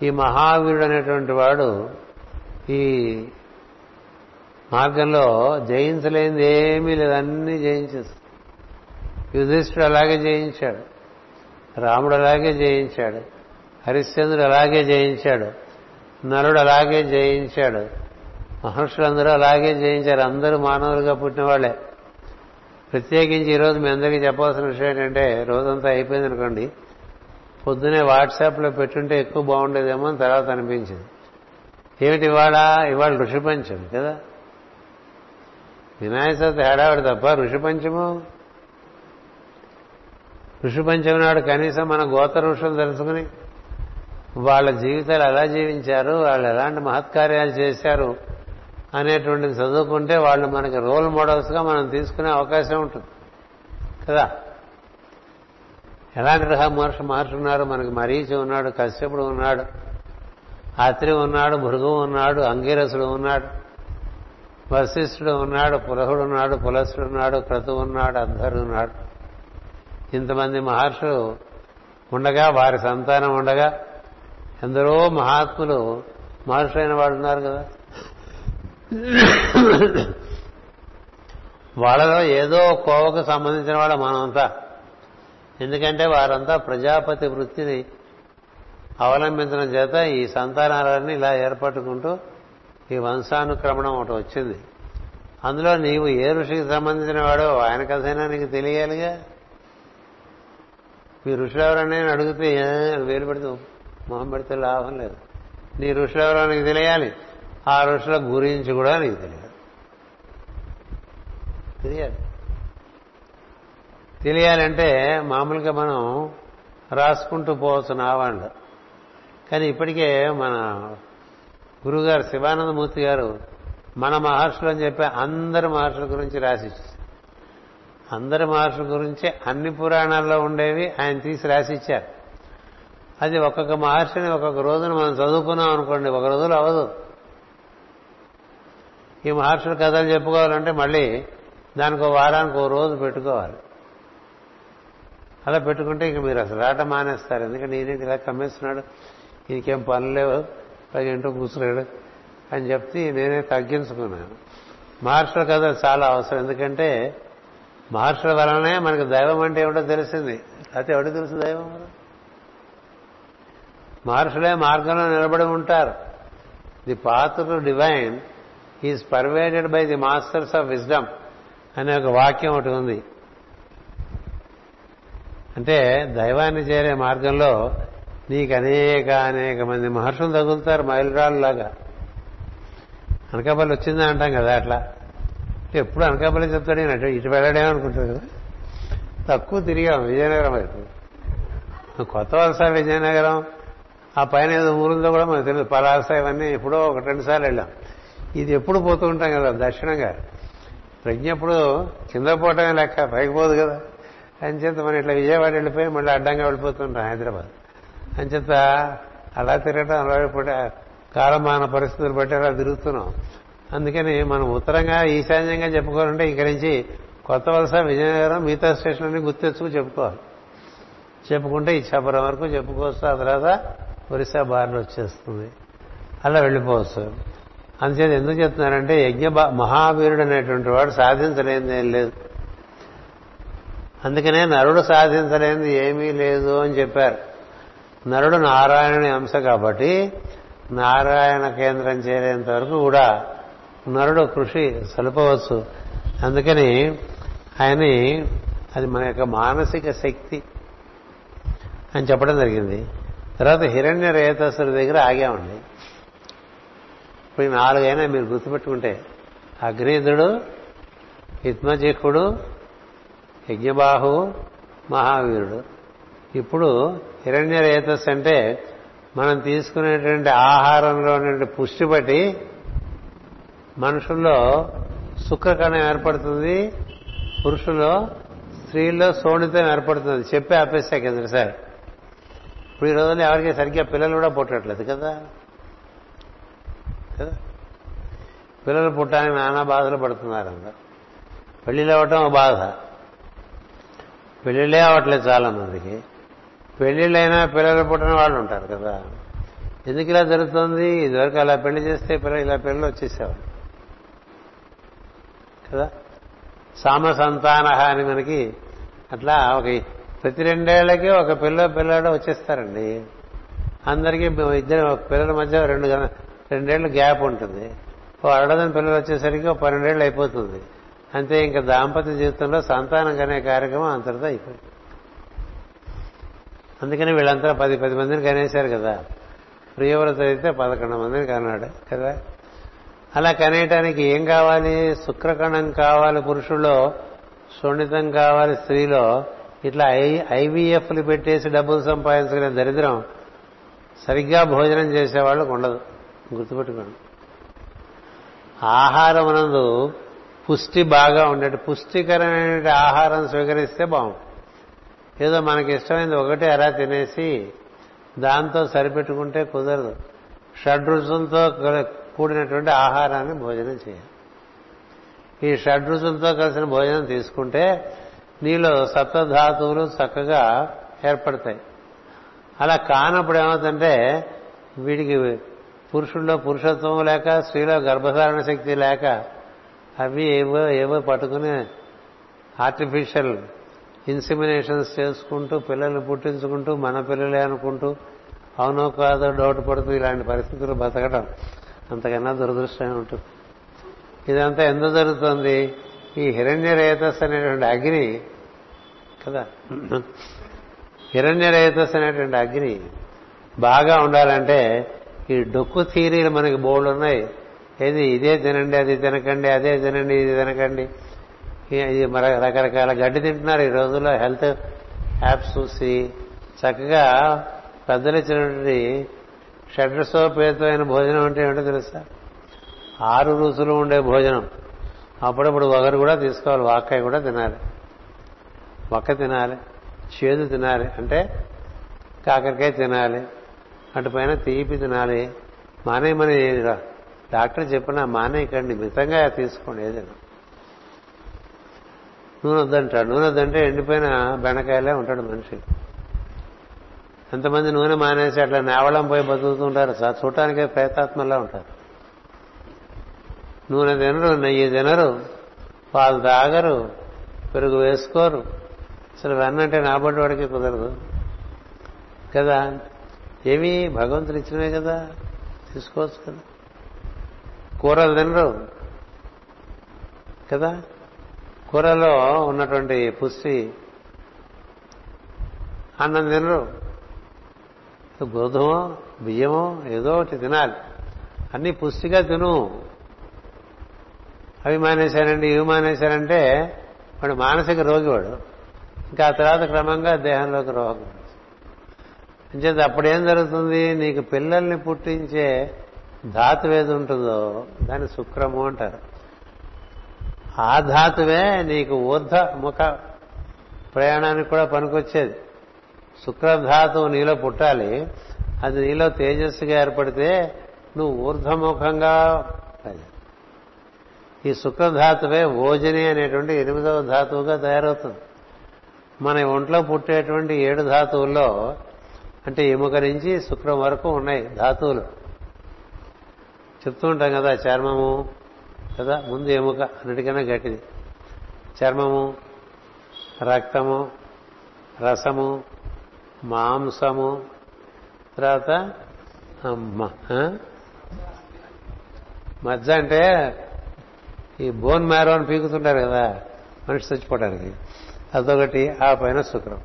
ఈ మహావీరుడు అనేటువంటి వాడు ఈ మార్గంలో జయించలేనిది ఏమీ లేదు అన్నీ జయించేస్తాడు యుధిష్ఠుడు అలాగే జయించాడు రాముడు అలాగే జయించాడు హరిశ్చంద్రుడు అలాగే జయించాడు నరుడు అలాగే జయించాడు మహర్షులందరూ అలాగే జయించారు అందరూ మానవులుగా పుట్టిన వాళ్ళే ప్రత్యేకించి ఈరోజు మీ అందరికీ చెప్పాల్సిన విషయం ఏంటంటే రోజంతా అయిపోయింది అనుకోండి పొద్దునే వాట్సాప్లో పెట్టుంటే ఎక్కువ బాగుండేదేమో అని తర్వాత అనిపించింది. ఏమిటి ఇవాళ? ఇవాళ ఋషి పంచం కదా. వినాయక చవితి హడావిడి తప్ప ఋషి పంచము ఋషి పంచమి నాడు కనీసం మన గోత ఋషులు తెలుసుకుని వాళ్ళ జీవితాలు ఎలా జీవించారు వాళ్ళు ఎలాంటి మహత్కార్యాలు చేశారు అనేటువంటిది చదువుకుంటే వాళ్ళు మనకి రోల్ మోడల్స్గా మనం తీసుకునే అవకాశం ఉంటుంది. కదా? ఎలాంటి రహ మహర్షి మహర్షి ఉన్నారు? మనకి మరీచి ఉన్నాడు కశ్యపుడు ఉన్నాడు అత్రి ఉన్నాడు భృగు ఉన్నాడు అంగిరసుడు ఉన్నాడు. వశిష్ఠుడు ఉన్నాడు పులహుడు ఉన్నాడు పులసుడు ఉన్నాడు క్రతు ఉన్నాడు అద్ధరు ఉన్నాడు ఇంతమంది మహర్షులు ఉండగా వారి సంతానం ఉండగా ఎందరో మహాత్ములు మహర్షులైన వాళ్ళు ఉన్నారు కదా. వాళ్ళలో ఏదో కోవకు సంబంధించిన వాళ్ళ మనమంతా. ఎందుకంటే వారంతా ప్రజాపతి వృత్తిని అవలంబించడం చేత ఈ సంతానాలన్నీ ఇలా ఏర్పట్టుకుంటూ ఈ వంశానుక్రమణం ఒకటి వచ్చింది. అందులో నీవు ఏ ఋషికి సంబంధించిన వాడో ఆయన కథైనా నీకు తెలియాలిగా? మీ ఋషులు ఎవరన్నా అడిగితే వేలు పెడితే మొహం పెడితే లాభం లేదు. నీ ఋషులు ఎవరో నీకు తెలియాలి. ఆ ఋషుల గురించి కూడా నీకు తెలియాలి. తెలియాలి. తెలియాలంటే మామూలుగా మనం రాసుకుంటూ పోవచ్చు నావాళ్ళు కానీ ఇప్పటికే మన గురుగారు శివానందమూర్తి గారు మన మహర్షులు అని చెప్పి అందరి మహర్షుల గురించి రాసి అందరి మహర్షుల గురించి అన్ని పురాణాల్లో ఉండేవి ఆయన తీసి రాసిచ్చారు. అది ఒక్కొక్క మహర్షిని ఒక్కొక్క రోజున మనం చదువుకున్నాం అనుకోండి ఒక రోజులు అవదు ఈ మహర్షుల కథలు చెప్పుకోవాలంటే మళ్ళీ దానికి ఒక వారానికి ఓ రోజు పెట్టుకోవాలి. అలా పెట్టుకుంటే ఇక మీరు అసలు రాట మానేస్తారు. ఎందుకంటే ఈయన ఇలా కమ్మేస్తున్నాడు? ఇంకేం పనులు లేవు. పైగా ఇంటూ కూర్చున్నాడు అని చెప్తే నేనే తగ్గించుకున్నాను మహర్షుల కథలు చాలా అవసరం. ఎందుకంటే మహర్షుల వలనే మనకు దైవం అంటే ఏమిటో తెలిసింది. అయితే ఎవరికి తెలుసు దైవం మహర్షులే మార్గంలో నిలబడి ఉంటారు. The path divine is pervaded by the masters of wisdom అనే ఒక వాక్యం ఒకటి ఉంది. అంటే దైవాన్ని చేరే మార్గంలో నీకు అనేక అనేక మంది మహర్షులు తగులుతారు మైలురాళ్ళలాగా. అనకాపల్లి వచ్చిందా అంటాం కదా అట్లా. ఎప్పుడు అనకాపల్లి చెప్తాడు నేను ఇటు వెళ్ళడేమనుకుంటాడు కదా. తక్కువ తిరిగాం విజయనగరం వైపు. కొత్త వలస విజయనగరం ఆ పైన ఏదో ఊరుందో కూడా మనకు తెలియదు. పలాస ఇవన్నీ ఎప్పుడో ఒక రెండు సార్లు వెళ్ళాం. ఇది ఎప్పుడు పోతూ ఉంటాం కదా దక్షిణంగా ప్రజ్ఞ ఎప్పుడు కింద పోవటమే లెక్క పైకి పోదు కదా. అంచేత మనం ఇట్లా విజయవాడ వెళ్ళిపోయి మళ్ళీ అడ్డంగా వెళ్ళిపోతుంటాం హైదరాబాద్. అంచేత అలా తిరగటం అలవాటు కాలమాన పరిస్థితులు బట్టి అలా తిరుగుతున్నాం. అందుకని మనం ఉత్తరంగా ఈశాన్యంగా చెప్పుకోవాలంటే ఇక్కడి నుంచి కొత్త వలస విజయనగరం మిగతా స్టేషన్లన్నీ గుర్తెచ్చుకు చెప్పుకోవాలి. చెప్పుకుంటే ఇచ్చాపురం వరకు చెప్పుకోవచ్చు. ఆ తర్వాత ఒరిస్సా బారిన వచ్చేస్తుంది. అలా వెళ్ళిపోవచ్చు అందుచేత ఎందుకు చెప్తున్నారంటే యజ్ఞ మహావీరుడు అనేటువంటి వాడు సాధించలేనిది ఏం లేదు. అందుకనే నరుడు సాధించలేనిది ఏమీ లేదు అని చెప్పారు. నరుడు నారాయణుని అంశ కాబట్టి నారాయణ కేంద్రం చేరేంత వరకు కూడా నరుడు కృషి సలుపవచ్చు. అందుకని ఆయన్ని అది మన యొక్క మానసిక శక్తి అని చెప్పడం జరిగింది. తర్వాత హిరణ్య రేతసుడి దగ్గర ఆగామండి. ఇప్పుడు నాలుగైనా మీరు గుర్తుపెట్టుకుంటే అగ్నిధుడు హిత్మజిహుడు యజ్ఞబాహు మహావీరుడు. ఇప్పుడు హిరణ్య రేతస్ అంటే మనం తీసుకునేటువంటి ఆహారంలో పుష్టి బట్టి మనుషుల్లో శుక్రకణం ఏర్పడుతుంది పురుషుల్లో స్త్రీల్లో శోణితం ఏర్పడుతుంది. చెప్పి ఆపేసా కింద సార్. ఇప్పుడు ఈ రోజుల్లో ఎవరికి సరిగ్గా పిల్లలు కూడా పుట్టట్లేదు కదా. కదా? పిల్లలు పుట్టడానికి నానా బాధలు పడుతున్నారు అందరు పెళ్ళిళ్ళు అవ్వటం బాధ. పెళ్ళిళ్ళే అవ్వట్లేదు చాలా మందికి పెళ్ళిళ్ళైనా పిల్లలు పుట్టిన వాళ్ళు ఉంటారు కదా. ఎందుకు ఇలా జరుగుతుంది? ఇదివరకు అలా పెళ్ళి చేస్తే పిల్లలు ఇలా పిల్లలు వచ్చేసేవాళ్ళు. కదా? సామ సంతాన అని మనకి అట్లా ఒక ప్రతి రెండేళ్ళకి ఒక పిల్ల పిల్లాడు వచ్చేస్తారండి. అందరికీ ఇద్దరు పిల్లల మధ్య రెండు రెండేళ్ళ గ్యాప్ ఉంటుంది. ఓ అరడదని పిల్లలు వచ్చేసరికి ఒక పన్నెండేళ్ళు అయిపోతుంది. అంతే ఇంకా దాంపత్య జీవితంలో సంతానం కనే కార్యక్రమం అంతటితో అయిపోయింది. అందుకని వీళ్ళంతా పది పది మందిని కనేశారు కదా. ప్రియవ్రత అయితే పదకొండు మందిని కన్నాడు కదా. అలా కనేయటానికి ఏం కావాలి? శుక్రకణం కావాలి పురుషుల్లో సున్నితం కావాలి స్త్రీలో. ఇట్లా ఐ ఐవీఎఫ్లు పెట్టేసి డబ్బులు సంపాదించుకునే దరిద్రం సరిగ్గా భోజనం చేసేవాళ్ళకు ఉండదు. గుర్తుపెట్టుకోండి. ఆహారం నందు పుష్టి బాగా ఉండేది పుష్టికరమైన ఆహారం స్వీకరిస్తే బాగుంటుంది. ఏదో మనకి ఇష్టమైంది ఒకటే అరా తినేసి దాంతో సరిపెట్టుకుంటే కుదరదు. షడ్రుచులతో కూడినటువంటి ఆహారాన్ని భోజనం చేయాలి. ఈ షడ్రుచులతో కలిసిన భోజనం తీసుకుంటే నీలో సప్తధాతువులు చక్కగా ఏర్పడతాయి. అలా కానప్పుడు ఏమవుతుందంటే వీడికి పురుషుల్లో పురుషత్వం లేక స్త్రీలో గర్భధారణ శక్తి లేక అవి ఏవో ఏవో పట్టుకుని ఆర్టిఫిషియల్ ఇన్సిమినేషన్స్ చేసుకుంటూ పిల్లల్ని పుట్టించుకుంటూ మన పిల్లలే అనుకుంటూ అవునో కాదో డౌట్ పడుతూ ఇలాంటి పరిస్థితులు బతకడం అంతకన్నా దురదృష్టమే ఉంటుంది ఇదంతా ఎందుకు జరుగుతుంది? ఈ హిరణ్య రేతస్ అనేటువంటి అగ్ని కదా? హిరణ్య రేతస్ అనేటువంటి అగ్ని బాగా ఉండాలంటే ఈ డొక్కు థీరీలు మనకి బోర్డు ఉన్నాయి. ఏది ఇదే తినండి అది తినకండి అదే తినండి ఇది తినకండి. రకరకాల గడ్డి తింటున్నారు ఈ రోజుల్లో హెల్త్ యాప్స్ చూసి. చక్కగా పెద్దలు ఇచ్చినటువంటి అయిన భోజనం అంటే ఏంటో తెలుసా? ఆరు రుచులు ఉండే భోజనం. అప్పుడప్పుడు ఒకరు కూడా తీసుకోవాలి వాక్కాయ కూడా తినాలి. వక్క తినాలి చేదు తినాలి అంటే కాకరకాయ తినాలి అటుపైన తీపి తినాలి. మానేయమని డాక్టర్ చెప్పినా మానేయకండి మితంగా తీసుకోండి ఏదైనా. నూనె వద్దంటాడు నూనె వద్దంటే ఎండిపోయిన బెండకాయలే ఉంటాడు మనిషి. ఎంతమంది నూనె మానేసి అట్లా నేవళం పోయి బతుకుతుంటారు చూడటానికే ప్రేతాత్మలా ఉంటారు. నూనె తినరు నెయ్యి తినరు పాలు తాగరు పెరుగు వేసుకోరు. అసలు వెన్నంటే నాబడి వాడికి కుదరదు. కదా? ఏమి భగవంతుడు ఇచ్చినవే కదా? తీసుకోవచ్చు కదా. కూరలు తినరు. కదా? కూరలో ఉన్నటువంటి పుష్టి అన్నం తినరు. గోధుమో బియ్యమో ఏదో ఒకటి తినాలి. అన్ని పుష్టిగా తిను. అవి మానేశారండి ఇవి మానేశారంటే వాడు మానసిక రోగి వాడు ఇంకా ఆ తర్వాత క్రమంగా దేహంలోకి రోగం అంచేది అప్పుడేం జరుగుతుంది? నీకు పిల్లల్ని పుట్టించే ధాతువేది ఏది ఉంటుందో దాన్ని శుక్రము అంటారు. ఆ ధాతువే నీకు ఊర్ధ ముఖ ప్రయాణానికి కూడా పనికొచ్చేది. శుక్రధాతువు నీలో పుట్టాలి అది నీలో తేజస్సుగా ఏర్పడితే నువ్వు ఊర్ధముఖంగా ఈ శుక్రధాతువే ఓజని అనేటువంటి ఎనిమిదవ ధాతువుగా తయారవుతుంది. మన ఒంట్లో పుట్టేటువంటి ఏడు ధాతువుల్లో అంటే ఎముక నుంచి శుక్రం వరకు ఉన్నాయి ధాతువులు. చెప్తూ ఉంటాం కదా చర్మము కదా? ముందు ఎముక అన్నిటికన్నా గట్టిది. చర్మము రక్తము రసము మాంసము తర్వాత మజ్జ అంటే ఈ బోన్ మ్యారో అని పీకుతుంటారు కదా మనిషి చచ్చిపోవడానికి అదొకటి ఆ పైన శుక్రం.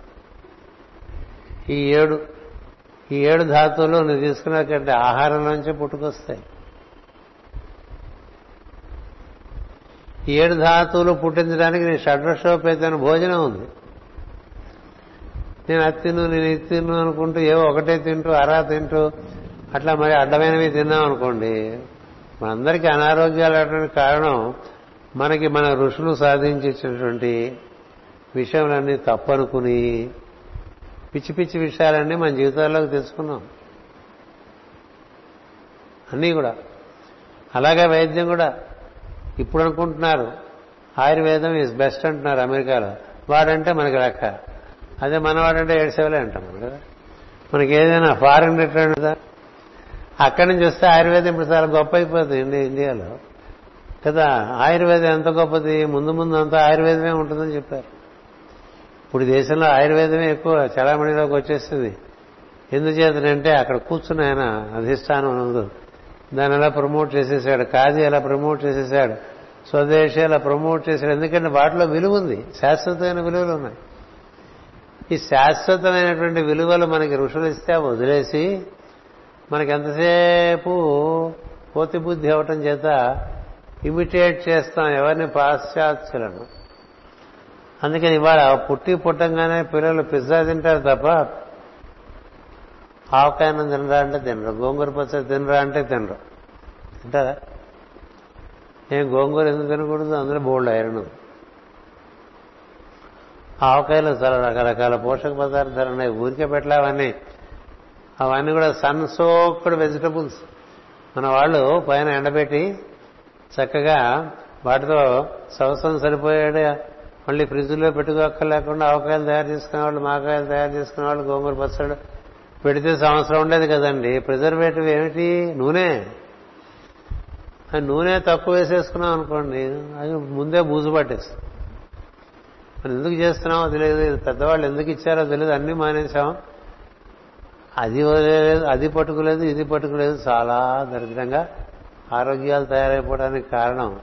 ఈ ఏడు ఈ ఏడు ధాతువులు నువ్వు తీసుకున్నటువంటి ఆహారం నుంచే పుట్టుకొస్తాయి. ఏడు ధాతువులు పుట్టించడానికి నీ షడ్రషోపేతన భోజనం ఉంది. నేను అది తిన్ను నేను ఇది తిన్ను అనుకుంటూ ఏవో ఒకటే తింటూ అరా తింటూ అట్లా మరి అడ్డమైనవి తిన్నాం అనుకోండి. మనందరికీ అనారోగ్యాలు అటువంటి కారణం మనకి మన ఋషులు సాధించినటువంటి విషయాలన్నీ తప్పనుకుని పిచ్చి పిచ్చి విషయాలన్నీ మన జీవితాల్లోకి తెచ్చుకున్నాం. అన్నీ కూడా. అలాగే వైద్యం కూడా. ఇప్పుడు అనుకుంటున్నారు ఆయుర్వేదం ఈజ్ బెస్ట్ అంటున్నారు అమెరికాలో. వాడంటే మనకి లెక్క అదే మనవాడంటే ఏడు సేవలే అంటాం మనం కదా. మనకి ఏదైనా ఫారిన్ రిటర్న్ అక్కడి నుంచి వస్తే ఆయుర్వేదం ఇప్పుడు చాలా గొప్ప అయిపోతుంది ఇండియా ఇండియాలో. కదా ఆయుర్వేదం ఎంత గొప్పది? ముందు ముందు అంతా ఆయుర్వేదమే ఉంటుందని చెప్పారు. ఇప్పుడు దేశంలో ఆయుర్వేదమే ఎక్కువ చలామణిలోకి వచ్చేస్తుంది. ఎందుచేతనంటే అక్కడ కూర్చున్న ఆయన అధిష్టానం దాన్ని ఎలా ప్రమోట్ చేసేసాడు? కాజీ ఎలా ప్రమోట్ చేసేసాడు? స్వదేశీ అలా ప్రమోట్ చేశాడు? ఎందుకంటే వాటిలో విలువ ఉంది. శాశ్వతమైన విలువలు ఉన్నాయి. ఈ శాశ్వతమైనటువంటి విలువలు మనకి ఋషులు ఇస్తే వదిలేసి మనకి ఎంతసేపు కోతి బుద్ధి అవటం చేత ఇమిటేట్ చేస్తాం ఎవరిని పాశ్చాత్యులను. అందుకని ఇవాళ పుట్టి పుట్టంగానే పిల్లలు పిజ్జా తింటారు తప్ప ఆవకాయనం తినరా అంటే తినరు. గోంగూర పచ్చడి తినరా అంటే తినరు. తింటారా నేను గోంగూర ఎందుకు తినకూడదు? అందులో బోల్డ్ ఐరన్ ఆవకాయలు చాలా రకరకాల పోషక పదార్థాలు ఉన్నాయి. ఊరికే పెట్టలేవన్నీ అవన్నీ. కూడా సన్ సోక్డ్ వెజిటబుల్స్. మన వాళ్ళు పైన ఎండబెట్టి చక్కగా వాటితో సంవత్సరం సరిపోయాడు మళ్ళీ ఫ్రిడ్జ్లో పెట్టుకోక్కర్లేకుండా ఆవకాయలు తయారు చేసుకునే వాళ్ళు మాకాయలు తయారు చేసుకునే వాళ్ళు గోంగూర పచ్చడి పెడితే సంవత్సరం ఉండేది కదండి. ప్రిజర్వేటివ్ ఏమిటి? నూనె. నూనె తక్కువ వేసేసుకున్నాం అనుకోండి అది ముందే బూజు పట్టేస్తుంది. మనం ఎందుకు చేస్తున్నామో తెలియదు పెద్దవాళ్ళు ఎందుకు ఇచ్చారో తెలియదు అన్నీ మానేశాం. అది వదిలేదు అది పట్టుకోలేదు ఇది పట్టుకోలేదు చాలా దరిద్రంగా ఆరోగ్యాలు తయారైపోవడానికి కారణం.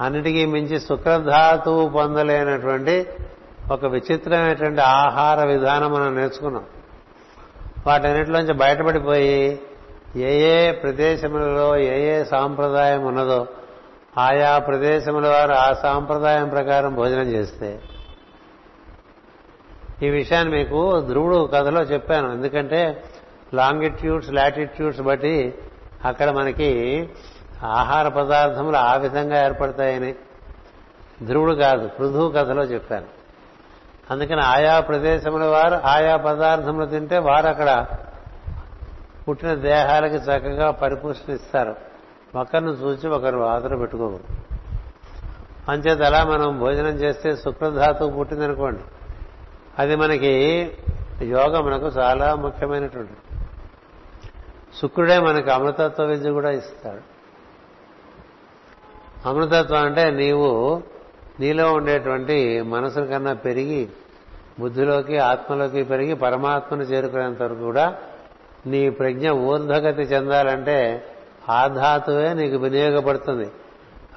అన్నిటికీ మించి శుక్రధాతువు పొందలేనటువంటి ఒక విచిత్రమైనటువంటి ఆహార విధానం మనం నేర్చుకున్నాం. వాటన్నిటిలోంచి బయటపడిపోయి ఏ ఏ ప్రదేశములలో ఏ ఏ సాంప్రదాయం ఉన్నదో ఆయా ప్రదేశముల వారు ఆ సాంప్రదాయం ప్రకారం భోజనం చేస్తే. ఈ విషయాన్ని మీకు ధ్రువుడు కథలో చెప్పాను. ఎందుకంటే లాంగిట్యూడ్స్ లాటిట్యూడ్స్ బట్టి అక్కడ మనకి ఆహార పదార్థములు ఆ విధంగా ఏర్పడతాయని ధ్రువుడు కాదు పృథు కథలో చెప్పాను. అందుకని ఆయా ప్రదేశముల వారు ఆయా పదార్థములు తింటే వారు అక్కడ పుట్టిన దేహాలకి చక్కగా పరిపుష్టి ఇస్తారు. ఒకరిని చూసి ఒకరు ఆదర పెట్టుకోరు. అంచేత అలా మనం భోజనం చేస్తే శుక్రధాతువు పుట్టిందనుకోండి. అది మనకి యోగమునకు చాలా ముఖ్యమైనటువంటి శుక్రుడే మనకు అమృతత్వ విద్య కూడా ఇస్తాడు. అమృతత్వం అంటే నీవు నీలో ఉండేటువంటి మనసు కన్నా పెరిగి బుద్ధిలోకి ఆత్మలోకి పెరిగి పరమాత్మను చేరుకునేంత వరకు కూడా నీ ప్రజ్ఞ ఊర్ధగతి చెందాలంటే ఆ ధాతువే నీకు వినియోగపడుతుంది.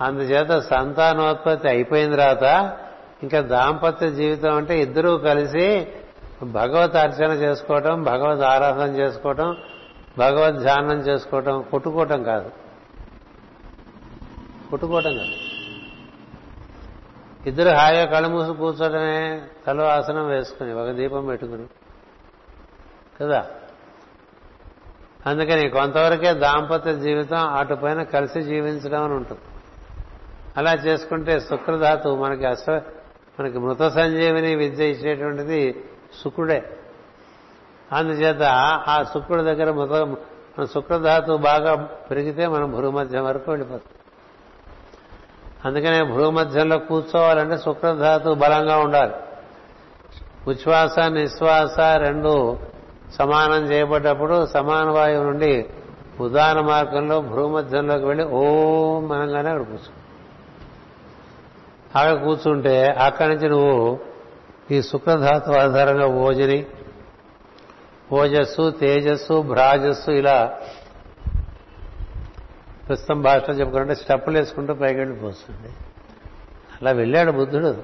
అందుచేత సంతానోత్పత్తి అయిపోయిన తర్వాత ఇంకా దాంపత్య జీవితం అంటే ఇద్దరూ కలిసి భగవత్ అర్చన చేసుకోవటం భగవద్ ఆరాధన చేసుకోవటం భగవద్ ధ్యానం చేసుకోవటం కొట్టుకోవటం కాదు. కొట్టుకోవటం కాదు. ఇద్దరు హాయిగా కళ్ళు మూసి కూర్చోటమే తలో ఆసనం వేసుకుని ఒక దీపం పెట్టుకుని. కదా? అందుకని కొంతవరకే దాంపత్య జీవితం అటుపైన కలిసి జీవించడం అని ఉంటుంది. అలా చేసుకుంటే శుక్రధాతు మనకి అశ్వ మనకి మృత సంజీవిని విద్య ఇచ్చేటువంటిది శుక్రుడే. అందుచేత ఆ శుక్రుడి దగ్గర మృత మన శుక్రధాతు బాగా పెరిగితే మనం భూమధ్యం వరకు వెళ్ళిపోతాం. అందుకనే భూమధ్యంలో కూర్చోవాలంటే శుక్రధాతు బలంగా ఉండాలి. ఉచ్ఛ్వాస నిశ్వాస రెండు సమానం చేయబడ్డప్పుడు సమాన వాయువు నుండి ఉదాహరణ మార్గంలో భూమధ్యంలోకి వెళ్ళి ఓం అనగానే అక్కడ కూర్చో. అక్కడ కూర్చుంటే అక్కడి నుంచి నువ్వు ఈ శుక్రధాతు ఆధారంగా ఓజని ఓజస్సు తేజస్సు భ్రాజస్సు ఇలా ప్రస్తుతం భాషలో చెప్పుకుంటే స్టెప్పులు వేసుకుంటూ పైకి వెళ్ళిపోతుంది. అలా వెళ్ళాడు బుద్ధుడు.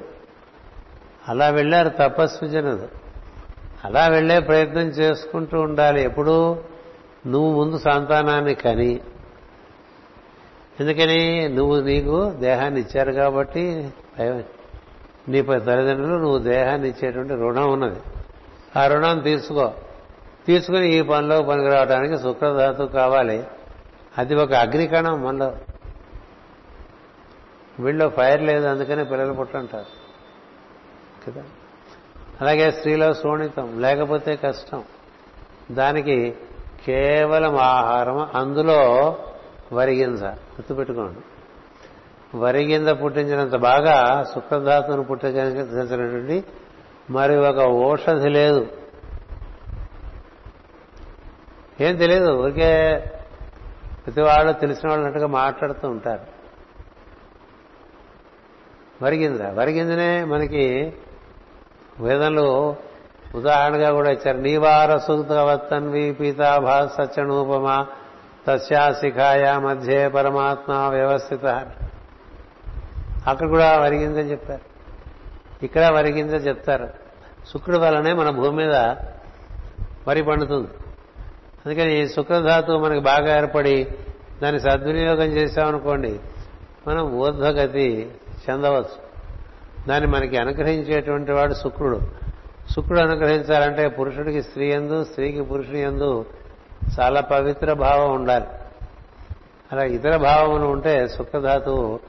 అలా వెళ్ళారు తపస్సు జనదు అలా వెళ్ళే ప్రయత్నం చేసుకుంటూ ఉండాలి. ఎప్పుడూ నువ్వు ముందు సంతానాన్ని కని. ఎందుకని? నువ్వు నీకు దేహాన్ని ఇచ్చారు కాబట్టి నీ తల్లిదండ్రులు నువ్వు దేహాన్ని ఇచ్చేటువంటి రుణం ఉన్నది. ఆ రుణం తీసుకో. తీసుకుని ఈ పనిలో పనికి రావడానికి శుక్రధాతు కావాలి. అది ఒక అగ్నికణం మనలో. వీళ్ళు ఫైర్ లేదు అందుకనే పిల్లలు పుట్టంటారు. కదా? అలాగే స్త్రీలో శోణితం లేకపోతే కష్టం. దానికి కేవలం ఆహారం అందులో వరిగింజ. గుర్తుపెట్టుకోండి. వరిగింజ పుట్టించినంత బాగా శుక్రధాతువును పుట్టించినటువంటి మరి ఒక ఔషధి లేదు. ఏం తెలియదు ఊరికే ప్రతి వాళ్ళు తెలిసిన వాళ్ళన్నట్టుగా మాట్లాడుతూ ఉంటారు. వరిగింజ వరిగింజనే మనకి వేదంలో ఉదాహరణగా కూడా ఇచ్చారు. నీవార సూక్తవత్తన్వి పీతాభా సత్యనూపమా తస్యా శిఖాయ మధ్యే పరమాత్మ వ్యవస్థిత అక్కడ కూడా వరిగిందని చెప్పారు. ఇక్కడ వరిగింజ చెప్తారు. శుక్రుడు వల్లనే మన భూమి మీద వరి పండుతుంది. అందుకని ఈ శుక్రధాతువు మనకి బాగా ఏర్పడి దాన్ని సద్వినియోగం చేశామనుకోండి మనం ఊర్ధ్వగతి చెందవచ్చు. దాన్ని మనకి అనుగ్రహించేటువంటి వాడు శుక్రుడు. శుక్రుడు అనుగ్రహించాలంటే పురుషుడికి స్త్రీ ఎందు స్త్రీకి పురుషుని ఎందు చాలా పవిత్ర భావం ఉండాలి. అలా ఇతర భావములు ఉంటే శుక్రధాతువు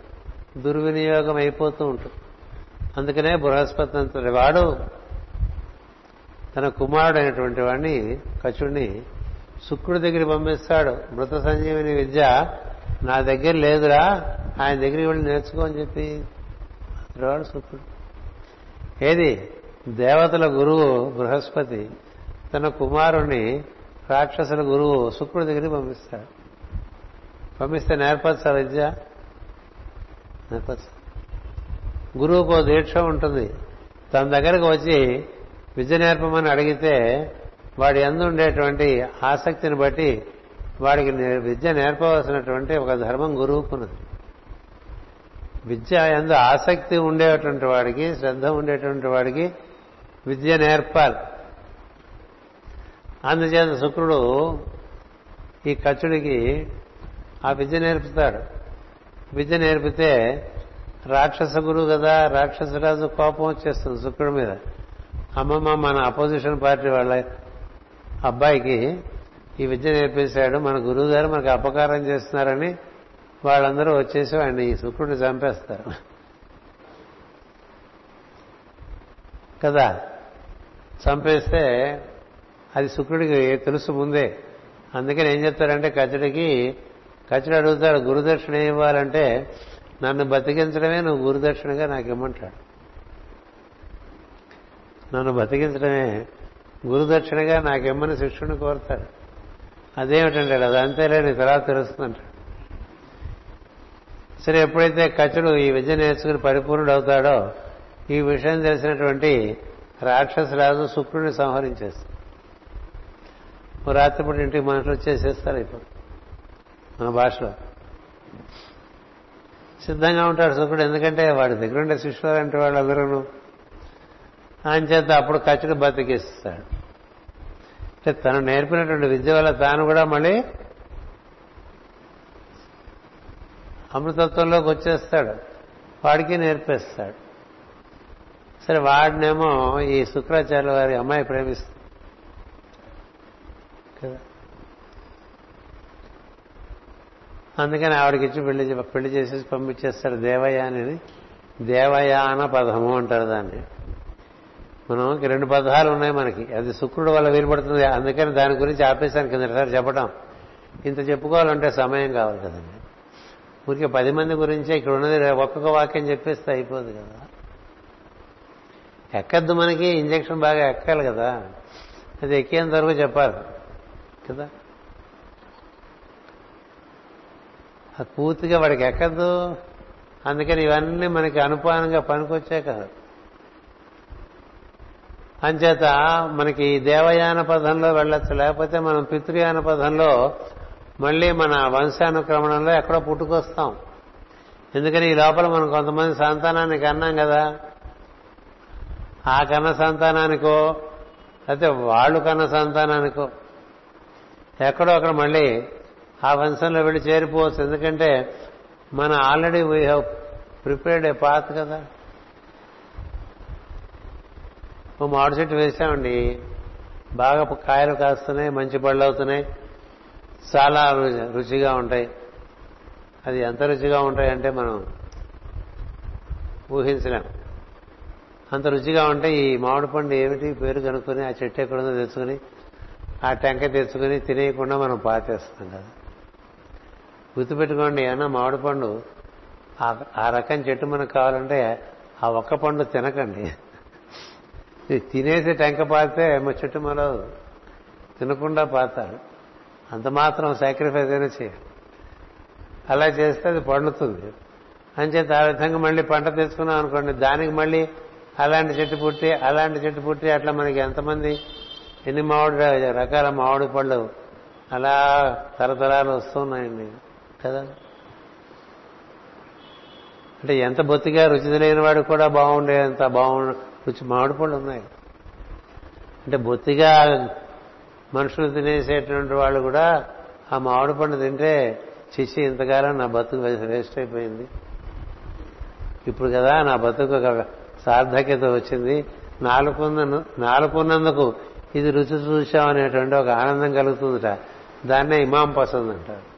దుర్వినియోగం అయిపోతూ ఉంటుంది. అందుకనే బృహస్పతి అంతటి వాడు తన కుమారుడైనటువంటి వాడిని కచుడిని శుక్రుడి దగ్గర పంపిస్తాడు. మృత సంజీవిని విద్య నా దగ్గర లేదురా ఆయన దగ్గరికి వెళ్ళి నేర్చుకో అని చెప్పి రాడు శుక్రుడు. ఏది? దేవతల గురువు బృహస్పతి. తన కుమారుణ్ణి రాక్షసుల గురువు శుక్రుడి దగ్గరికి పంపిస్తాడు. పంపిస్తే నేర్పచ్చా విద్య? నేర్పచ్చ. గురువుకు దీక్ష ఉంటుంది. తన దగ్గరకు వచ్చి విద్య నేర్పమని అడిగితే వాడి ఎందు ఉండేటువంటి ఆసక్తిని బట్టి వాడికి విద్య నేర్పవలసినటువంటి ఒక ధర్మం గురువుకున్నది. విద్య ఎందు ఆసక్తి ఉండేటువంటి వాడికి శ్రద్ధ ఉండేటువంటి వాడికి విద్య నేర్పాలి. అందుచేత శుక్రుడు ఈ కచ్చుడికి ఆ విద్య నేర్పుతాడు. విద్య నేర్పితే రాక్షస గురువు కదా రాక్షసరాజు కోపం వచ్చేస్తుంది శుక్రుడి మీద. అమ్మమ్మ మన అపోజిషన్ పార్టీ వాళ్ళ అబ్బాయికి ఈ విద్య నేర్పేశాడు మన గురువు గారు మనకు అపకారం చేస్తున్నారని వాళ్ళందరూ వచ్చేసి వాడిని ఈ శుక్రుడిని చంపేస్తారు. కదా? చంపేస్తే అది శుక్రుడికి తెలుసు ముందే. అందుకని ఏం చెప్తారంటే కచ్చడికి కచ్చడి అడుగుతాడు గురుదక్షిణ ఇవ్వాలంటే నన్ను బతికించడమే నువ్వు గురుదక్షిణగా నాకు ఇమ్మంటాడు. నన్ను బతికించడమే గురుదక్షిణగా నాకెమ్మని శిష్యుని కోరుతాడు. అదేమిటంటే అది అంతేలే నీ తర్వాత తెలుస్తుందంటాడు సరే ఎప్పుడైతే కచుడు ఈ విద్య నేర్చుకుని పరిపూర్ణుడు అవుతాడో ఈ విషయం తెలిసినటువంటి రాక్షసరాజు శుక్రుడిని సంహరించేస్తాడు. రాత్రిపూట ఇంటికి మనుషులు వచ్చేసేస్తారు ఇప్పుడు మన భాషలో. సిద్ధంగా ఉంటాడు శుక్రుడు ఎందుకంటే వాడి దగ్గర ఉండే శిష్యులు అంటే వాళ్ళందరూ ఆయన చేత అప్పుడు ఖచ్చితంగా బతికిస్తాడు. అంటే తను నేర్పినటువంటి విద్య వల్ల తాను కూడా మళ్ళీ అమృతత్వంలోకి వచ్చేస్తాడు. వాడికి నేర్పేస్తాడు. సరే వాడినేమో ఈ శుక్రాచార్య వారి అమ్మాయి ప్రేమిస్తుంది. కదా? అందుకని ఆవిడకి ఇచ్చి పెళ్ళి పెళ్ళి చేసేసి పంపించేస్తాడు దేవయాని దేవయాన పదము అంటారు దాన్ని. మనం రెండు పదాలు ఉన్నాయి మనకి. అది శుక్రుడు వల్ల వీలుపడుతుంది. అందుకని దాని గురించి ఆపేశాను కిందసారి చెప్పడం ఇంత చెప్పుకోవాలంటే సమయం కావాలి కదండి. ఊరికే పది మంది గురించే ఇక్కడ ఉన్నది. ఒక్కొక్క వాక్యం చెప్పేస్తే అయిపోదు కదా. ఎక్కద్దు మనకి. ఇంజక్షన్ బాగా ఎక్కాలి కదా. అది ఎక్కేంత వరకు చెప్పాలి. కదా? అది పూర్తిగా వాడికి ఎక్కద్దు. అందుకని ఇవన్నీ మనకి అనుపానంగా పనికొచ్చే కదా. అంచేత మనకి దేవయాన పదంలో వెళ్ళొచ్చు. లేకపోతే మనం పితృయాన పదంలో మళ్ళీ మన వంశానుక్రమణంలో ఎక్కడో పుట్టుకొస్తాం. ఎందుకని ఈ లోపల మనం కొంతమంది సంతానానికి అన్నాం కదా. ఆ కన్న సంతానానికో లేకపోతే వాళ్ళు కన్న సంతానానికో ఎక్కడో అక్కడ మళ్ళీ ఆ వంశంలో వెళ్ళి చేరిపోవచ్చు. ఎందుకంటే మన already we have prepared a path కదా. ఓ మామిడి చెట్టు వేసామండి. బాగా కాయలు కాస్తున్నాయి మంచి పళ్ళు అవుతున్నాయి. చాలా రుచిగా ఉంటాయి. అది ఎంత రుచిగా ఉంటాయంటే మనం ఊహించలేం. అంత రుచిగా ఉంటే ఈ మామిడి పండు ఏమిటి పేరు కనుక్కొని ఆ చెట్టు ఎక్కడుందో తెచ్చుకుని ఆ టెంక తెచ్చుకుని తినేయకుండా మనం పాతేస్తాం కదా. గుర్తుపెట్టుకోండి ఏమన్నా మామిడి పండు ఆ- ఆ రకం చెట్టు మనకు కావాలంటే ఆ ఒక్క పండు తినకండి. తినేసి టెంక పాతే మా చెట్టు మొలదు తినకుండా పాతాడు అంత మాత్రం సాక్రిఫైస్ అయినా చేయాలి. అలా చేస్తే అది పండుతుంది. అంచేత ఆ విధంగా మళ్ళీ పంట తెచ్చుకున్నాం అనుకోండి దానికి మళ్ళీ అలాంటి చెట్టు పుట్టి అలాంటి చెట్టు పుట్టి అట్లా మనకి ఎంతమంది ఎన్ని మామిడి రకాల మామిడి పళ్ళు అలా తరతరాలు వస్తున్నాయండి కదా? అంటే ఎంత బొత్తిగా రుచి లేని వాడు కూడా బాగుండేంత బాగుండు రుచి మామిడి పళ్ళు ఉన్నాయి. అంటే బొత్తిగా మనుషులు తినేసేటువంటి వాళ్ళు కూడా ఆ మామిడి పండు తింటే చిచ్చి ఇంతకాలం నా బతుకు వేస్ట్ అయిపోయింది. ఇప్పుడు కదా నా బతుకు ఒక సార్థక్యత వచ్చింది. నాలుగున్న నాలుగున్నందుకు ఇది రుచి చూశామనేటువంటి ఒక ఆనందం కలుగుతుందట. దాన్నే ఇమాం పసంద్ అంటారు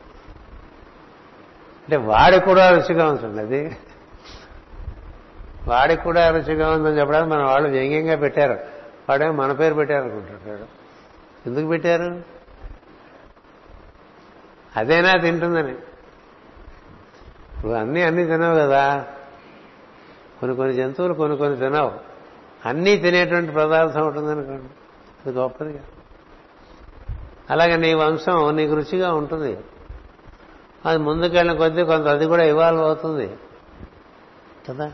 అంటే వాడు కూడా రుచిగా ఉంటుంది అది. వాడికి కూడా రుచిగా ఉందని చెప్పడానికి మన వాళ్ళు వ్యంగ్యంగా పెట్టారు. వాడే మన పేరు పెట్టారు ఎందుకు పెట్టారు? అదేనా తింటుందని. ఇప్పుడు అన్నీ అన్నీ తినవు కదా. కొన్ని కొన్ని జంతువులు కొన్ని కొన్ని తినవు. అన్నీ తినేటువంటి పదార్థం ఉంటుందనుకోండి అది గొప్పదిగా. అలాగే నీ వంశం నీకు రుచిగా ఉంటుంది. అది ముందుకెళ్ళిన కొద్దీ కొంత అది కూడా ఇవాల్వ్ అవుతుంది. కదా?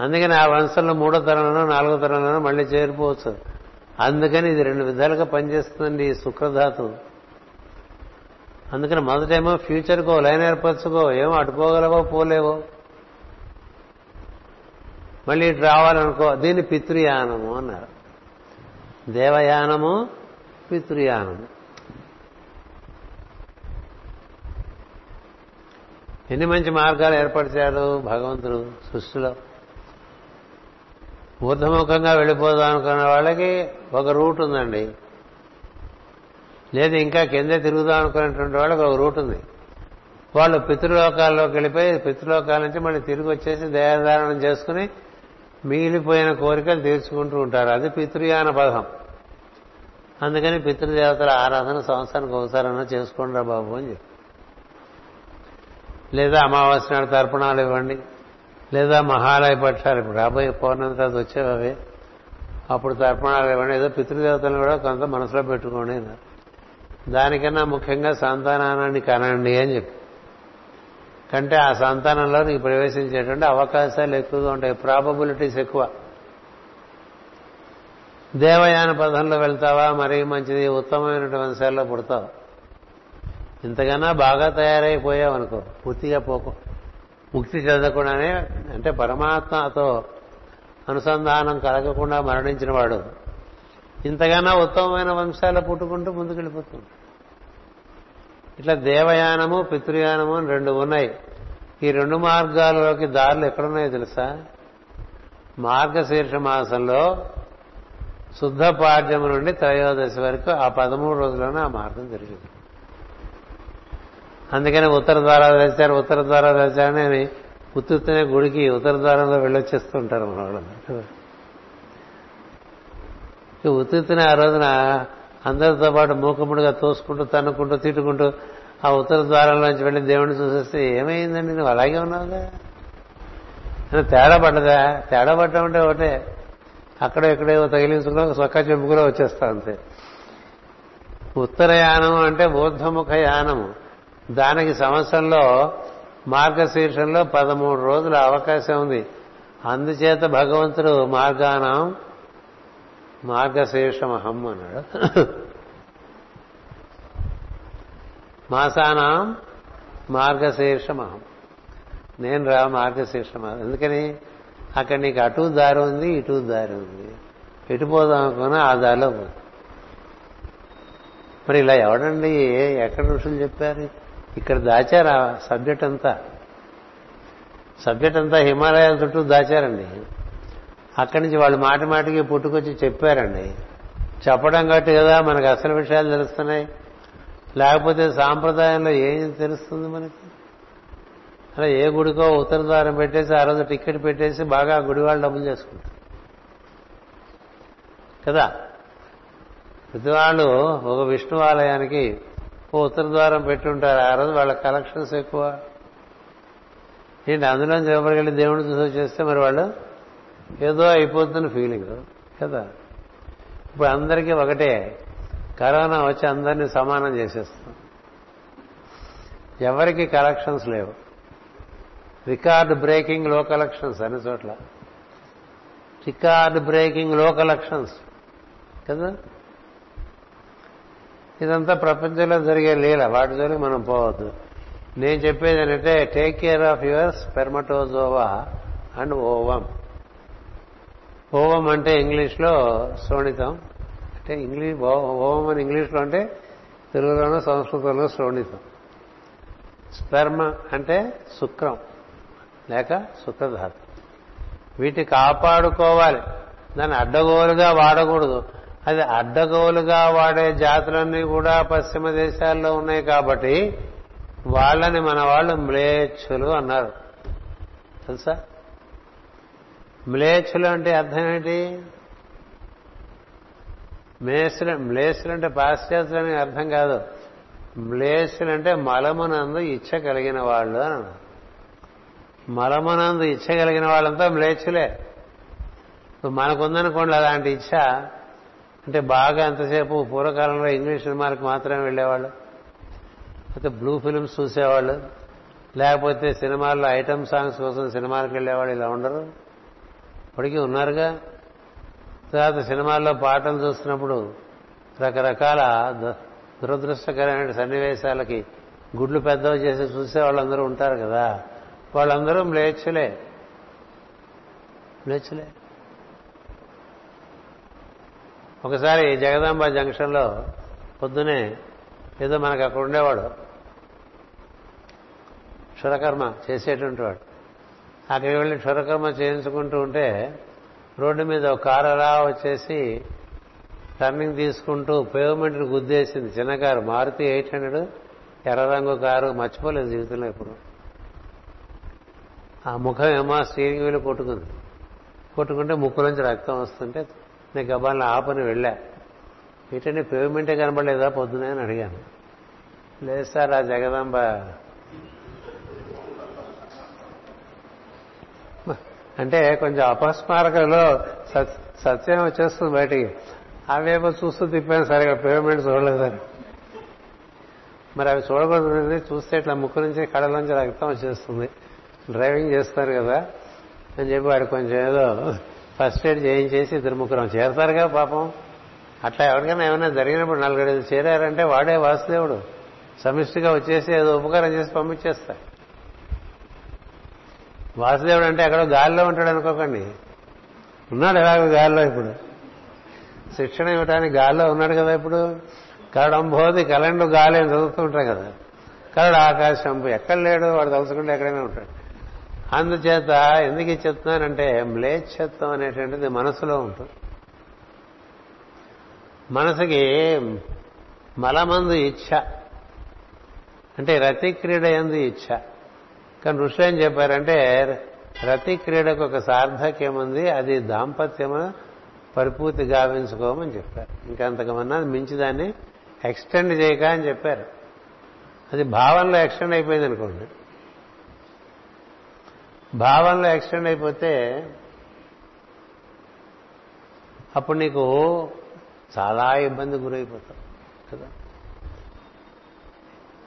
అందుకని ఆ వంశంలో మూడో తరంలోనో నాలుగో తరంలోనో మళ్ళీ చేరిపోవచ్చు. అందుకని ఇది రెండు విధాలుగా పనిచేస్తుందండి ఈ శుక్రధాతు. అందుకని మొదటేమో ఫ్యూచర్కో లైన్ ఏర్పరచుకో ఏమో అటుపోగలవో పోలేవో. మళ్ళీ ఇటు రావాలనుకో దీన్ని పితృయానము అన్నారు. దేవయానము పితృయానము. ఎన్ని మంచి మార్గాలు ఏర్పరిచాడు భగవంతుడు సృష్టిలో? ఊర్ధముఖంగా వెళ్ళిపోదాం అనుకున్న వాళ్ళకి ఒక రూట్ ఉందండి. లేదు ఇంకా కిందే తిరుగుదాం అనుకునేటువంటి వాళ్ళకి ఒక రూట్ ఉంది. వాళ్ళు పితృలోకాల్లోకి వెళ్ళిపోయి పితృలోకాల నుంచి మళ్ళీ తిరిగి వచ్చేసి దేహధారణం చేసుకుని మిగిలిపోయిన కోరికలు తీర్చుకుంటూ ఉంటారు. అది పితృయాన పదం అందుకని పితృదేవతల ఆరాధన సంవత్సరానికి ఒకసారైనా చేసుకోండి బాబు అని చెప్పి. లేదా అమావాస్య నాడు తర్పణాలు ఇవ్వండి. లేదా మహాలయ పక్షాలు ఇప్పుడు రాబోయే పౌర్ణమి తర్వాత వచ్చేవి అవి అప్పుడు తర్పణాలు ఇవ్వండి. ఏదో పితృదేవతలను కూడా కొంత మనసులో పెట్టుకోండి అన్నారు. దానికన్నా ముఖ్యంగా సంతానాన్ని కనండి అని చెప్పి. కంటే ఆ సంతానంలో నీకు ప్రవేశించేటువంటి అవకాశాలు ఎక్కువగా ఉంటాయి. ప్రాబబిలిటీస్ ఎక్కువ. దేవయాన పదంలో వెళ్తావా? మరి మంచిది. ఉత్తమమైనటువంటి వంశాల్లో పుడతావు. ఇంతకన్నా బాగా తయారైపోయావు అనుకో పూర్తిగా పోకు. ముక్తి చెందకుండానే అంటే పరమాత్మతో అనుసంధానం కలగకుండా మరణించిన వాడు. ఇంతగానో ఉత్తమమైన వంశాలు పుట్టుకుంటూ ముందుకెళ్ళిపోతుంది. ఇట్లా దేవయానము పితృయానము అని రెండు ఉన్నాయి. ఈ రెండు మార్గాలలోకి దారులు ఎక్కడున్నాయో తెలుసా? మార్గశీర్ష మాసంలో శుద్ధ పాడ్యము నుండి త్రయోదశి వరకు ఆ పదమూడు రోజుల్లోనే ఆ మార్గం జరిగింది. అందుకని ఉత్తర ద్వారాలు తెచ్చారు ఉత్తర ద్వారాలు తెచ్చారని అని ఉత్తునే గుడికి ఉత్తర ద్వారంలో వెళ్ళొచ్చేస్తుంటారు మన వాళ్ళు. ఉత్తునే ఆ రోజున అందరితో పాటు మూకముడిగా తోసుకుంటూ తన్నుకుంటూ తిట్టుకుంటూ ఆ ఉత్తర ద్వారంలోంచి వెళ్ళి దేవుడిని చూసేస్తే ఏమైందండి? నువ్వు అలాగే ఉన్నావుగా? అని తేడా పడ్డదా? తేడా పడ్డం అంటే ఒకటే. అక్కడ ఎక్కడేవో తగిలించుకున్నా సొక్క చెప్పుకుని వచ్చేస్తా అంతే. ఉత్తరయానం అంటే ఊర్ధముఖ యానము. దానికి సంవత్సరంలో మార్గశీర్షంలో పదమూడు రోజుల అవకాశం ఉంది. అందుచేత భగవంతుడు మార్గానం మార్గశీర్షమహం అన్నాడు. మాసానాం మార్గశీర్షమహం. నేను రా మార్గశీర్షమహం. ఎందుకని? అక్కడ నీకు అటు దారి ఉంది ఇటు దారి ఉంది. ఎటు పోదాం అనుకున్నా ఆ దారిలో పోదు మరి ఇలా ఎవడండి? ఎక్కడ ఋషులు చెప్పారు? ఇక్కడ దాచారు ఆ సబ్జెక్ట్ అంతా సబ్జెక్ట్ అంతా హిమాలయాల చుట్టూ దాచారండి. అక్కడి నుంచి వాళ్ళు మాటి మాటికి పుట్టుకొచ్చి చెప్పారండి. చెప్పడం కాబట్టి కదా మనకు అసలు విషయాలు తెలుస్తున్నాయి. లేకపోతే సాంప్రదాయంలో ఏం తెలుస్తుంది మనకి? అలా ఏ గుడికో ఉత్తర ద్వారం పెట్టేసి ఆ రోజు టికెట్ పెట్టేసి బాగా గుడి వాళ్ళు డబ్బులు చేసుకుంటారు. కదా? ప్రతి వాళ్ళు ఒక విష్ణు ఆలయానికి ఓ ఉత్తర ద్వారం పెట్టి ఉంటారు ఆ రోజు వాళ్ళ కలెక్షన్స్ ఎక్కువ. ఏంటి అందులో చెప్పగలిగి దేవుడిని చూసి వచ్చేస్తే మరి వాళ్ళు ఏదో అయిపోతున్న ఫీలింగ్ కదా. ఇప్పుడు అందరికీ ఒకటే. కరోనా వచ్చి అందరినీ సమానం చేసేస్తాం ఎవరికి కలెక్షన్స్ లేవు. రికార్డ్ బ్రేకింగ్లో కలెక్షన్స్ అన్ని చోట్ల. రికార్డ్ బ్రేకింగ్లో కలెక్షన్స్ కదా? ఇదంతా ప్రపంచంలో జరిగే లీల. వాటి జోలికి మనం పోవద్దు. నేను చెప్పేది ఏంటంటే take care of your spermatozoa and ovum ovum అంటే ఇంగ్లీష్లో శ్రోణితం అంటే ఇంగ్లీష్ ఓవం అని ఇంగ్లీష్లో అంటే తెలుగులోనూ సంస్కృతంలో శ్రోణితం స్పెర్మ అంటే శుక్రం లేక శుక్రధాతు. వీటి కాపాడుకోవాలి. దాన్ని అడ్డగోలుగా వాడకూడదు. అది అడ్డగోలుగా వాడే జాతులన్నీ కూడా పశ్చిమ దేశాల్లో ఉన్నాయి కాబట్టి వాళ్ళని మన వాళ్ళు మ్లేచ్చులు అన్నారు. తెలుసా? మ్లేచ్చులు అంటే అర్థం ఏంటి? మేసులు మ్లేసులు అంటే పాశ్చాత్యులని అర్థం కాదు. మ్లేసులు అంటే మలమునందు ఇచ్చ కలిగిన వాళ్ళు అని మలమునందు ఇచ్చ కలిగిన వాళ్ళంతా మ్లేచ్చులే మనకుందనుకోండి అలాంటి ఇచ్చ అంటే బాగా ఎంతసేపు పూర్వకాలంలో ఇంగ్లీష్ సినిమాలకు మాత్రమే వెళ్ళేవాళ్ళు? లేకపోతే బ్లూ ఫిల్మ్స్ చూసేవాళ్ళు? లేకపోతే సినిమాల్లో ఐటమ్ సాంగ్స్ కోసం సినిమాలకు వెళ్ళేవాళ్ళు ఇలా ఉండరు? ఇప్పటికీ ఉన్నారుగా? తర్వాత సినిమాల్లో పాటలు చూస్తున్నప్పుడు రకరకాల దురదృష్టకరమైన సన్నివేశాలకి గుడ్లు పెద్దవి చేసి చూసే వాళ్ళందరూ ఉంటారు కదా? వాళ్ళందరూ మ్లేచ్చులే మ్లేచ్చులే ఒకసారి జగదాంబ జంక్షన్లో పొద్దునే ఏదో మనకు అక్కడ ఉండేవాడు. క్షురకర్మ చేసేటువంటి వాడు. అక్కడికి వెళ్ళి క్షురకర్మ చేయించుకుంటూ ఉంటే రోడ్డు మీద ఒక కారు అలా వచ్చేసి టర్నింగ్ తీసుకుంటూ పేమెంట్ని గుద్దేసింది. చిన్న కారు మారుతి ఎయిట్ హండ్రెడ్ ఎర్ర రంగు కారు మర్చిపోలేదు జీవితంలో ఇప్పుడు ఆ ముఖం ఏమో స్టీరింగ్ వీలు కొట్టుకుంది. కొట్టుకుంటే ముక్కు నుంచి రక్తం వస్తుంటే నేను గబాలను ఆపని వెళ్ళా. ఏంటంటే పేమెంటే కనబడలేదా పొద్దునే అని అడిగాను. లేదు సార్ ఆ జగదాంబ అంటే కొంచెం అపస్మారకలో సత్యం వచ్చేస్తుంది బయటికి. అవేమో చూస్తూ తిప్పాను సరిగా పేమెంట్ చూడలేదని. మరి అవి చూడకూడదు చూస్తే ఇట్లా ముక్కు నుంచి కళ్ళలోంచి రక్తం వచ్చేస్తుంది. డ్రైవింగ్ చేస్తారు కదా అని చెప్పి వాడు కొంచెం ఏదో ఫస్ట్ ఎయిడ్ చేయించేసి ఇద్దరు ముగ్గురం చేరతారుగా పాపం. అట్లా ఎవరికైనా ఏమైనా జరిగినప్పుడు నలుగురు చేరారంటే వాడే వాసుదేవుడు. సమిష్టిగా వచ్చేసి ఏదో ఉపకారం చేసి పంపించేస్తా. వాసుదేవుడు అంటే ఎక్కడో గాలిలో ఉంటాడు అనుకోకండి. ఉన్నాడు ఎలాగో గాలిలో ఇప్పుడు. శిక్షణ ఇవ్వడానికి గాలిలో ఉన్నాడు కదా ఇప్పుడు. కరడంబోది కలండు గాలి అని చదువుతూ ఉంటాం కదా. కరడు ఆకాశం ఎక్కడ లేడు వాడు తలుచుకుంటే ఎక్కడైనా ఉంటాడు. అందుచేత ఎందుకు చెప్తున్నానంటే మ్లేచ్ఛత్వం అనేటువంటిది మనసులో ఉంటుంది. మనసుకి మలమందు ఇచ్ఛ. అంటే రతి క్రీడ ఎందు ఇచ్ఛ. కానీ ఋషులు ఏం చెప్పారంటే రతి క్రీడకు ఒక సార్థక్యం ఉంది అది దాంపత్యము పరిపూర్తి గావించుకోమని చెప్పారు. ఇంకంతకమన్నా మించి దాన్ని ఎక్స్టెండ్ చేయక అని చెప్పారు. అది భావంలో ఎక్స్టెండ్ అయిపోయింది అనుకోండి భావంలో ఎక్స్టెండ్ అయిపోతే అప్పుడు నీకు చాలా ఇబ్బంది గురైపోతావు కదా?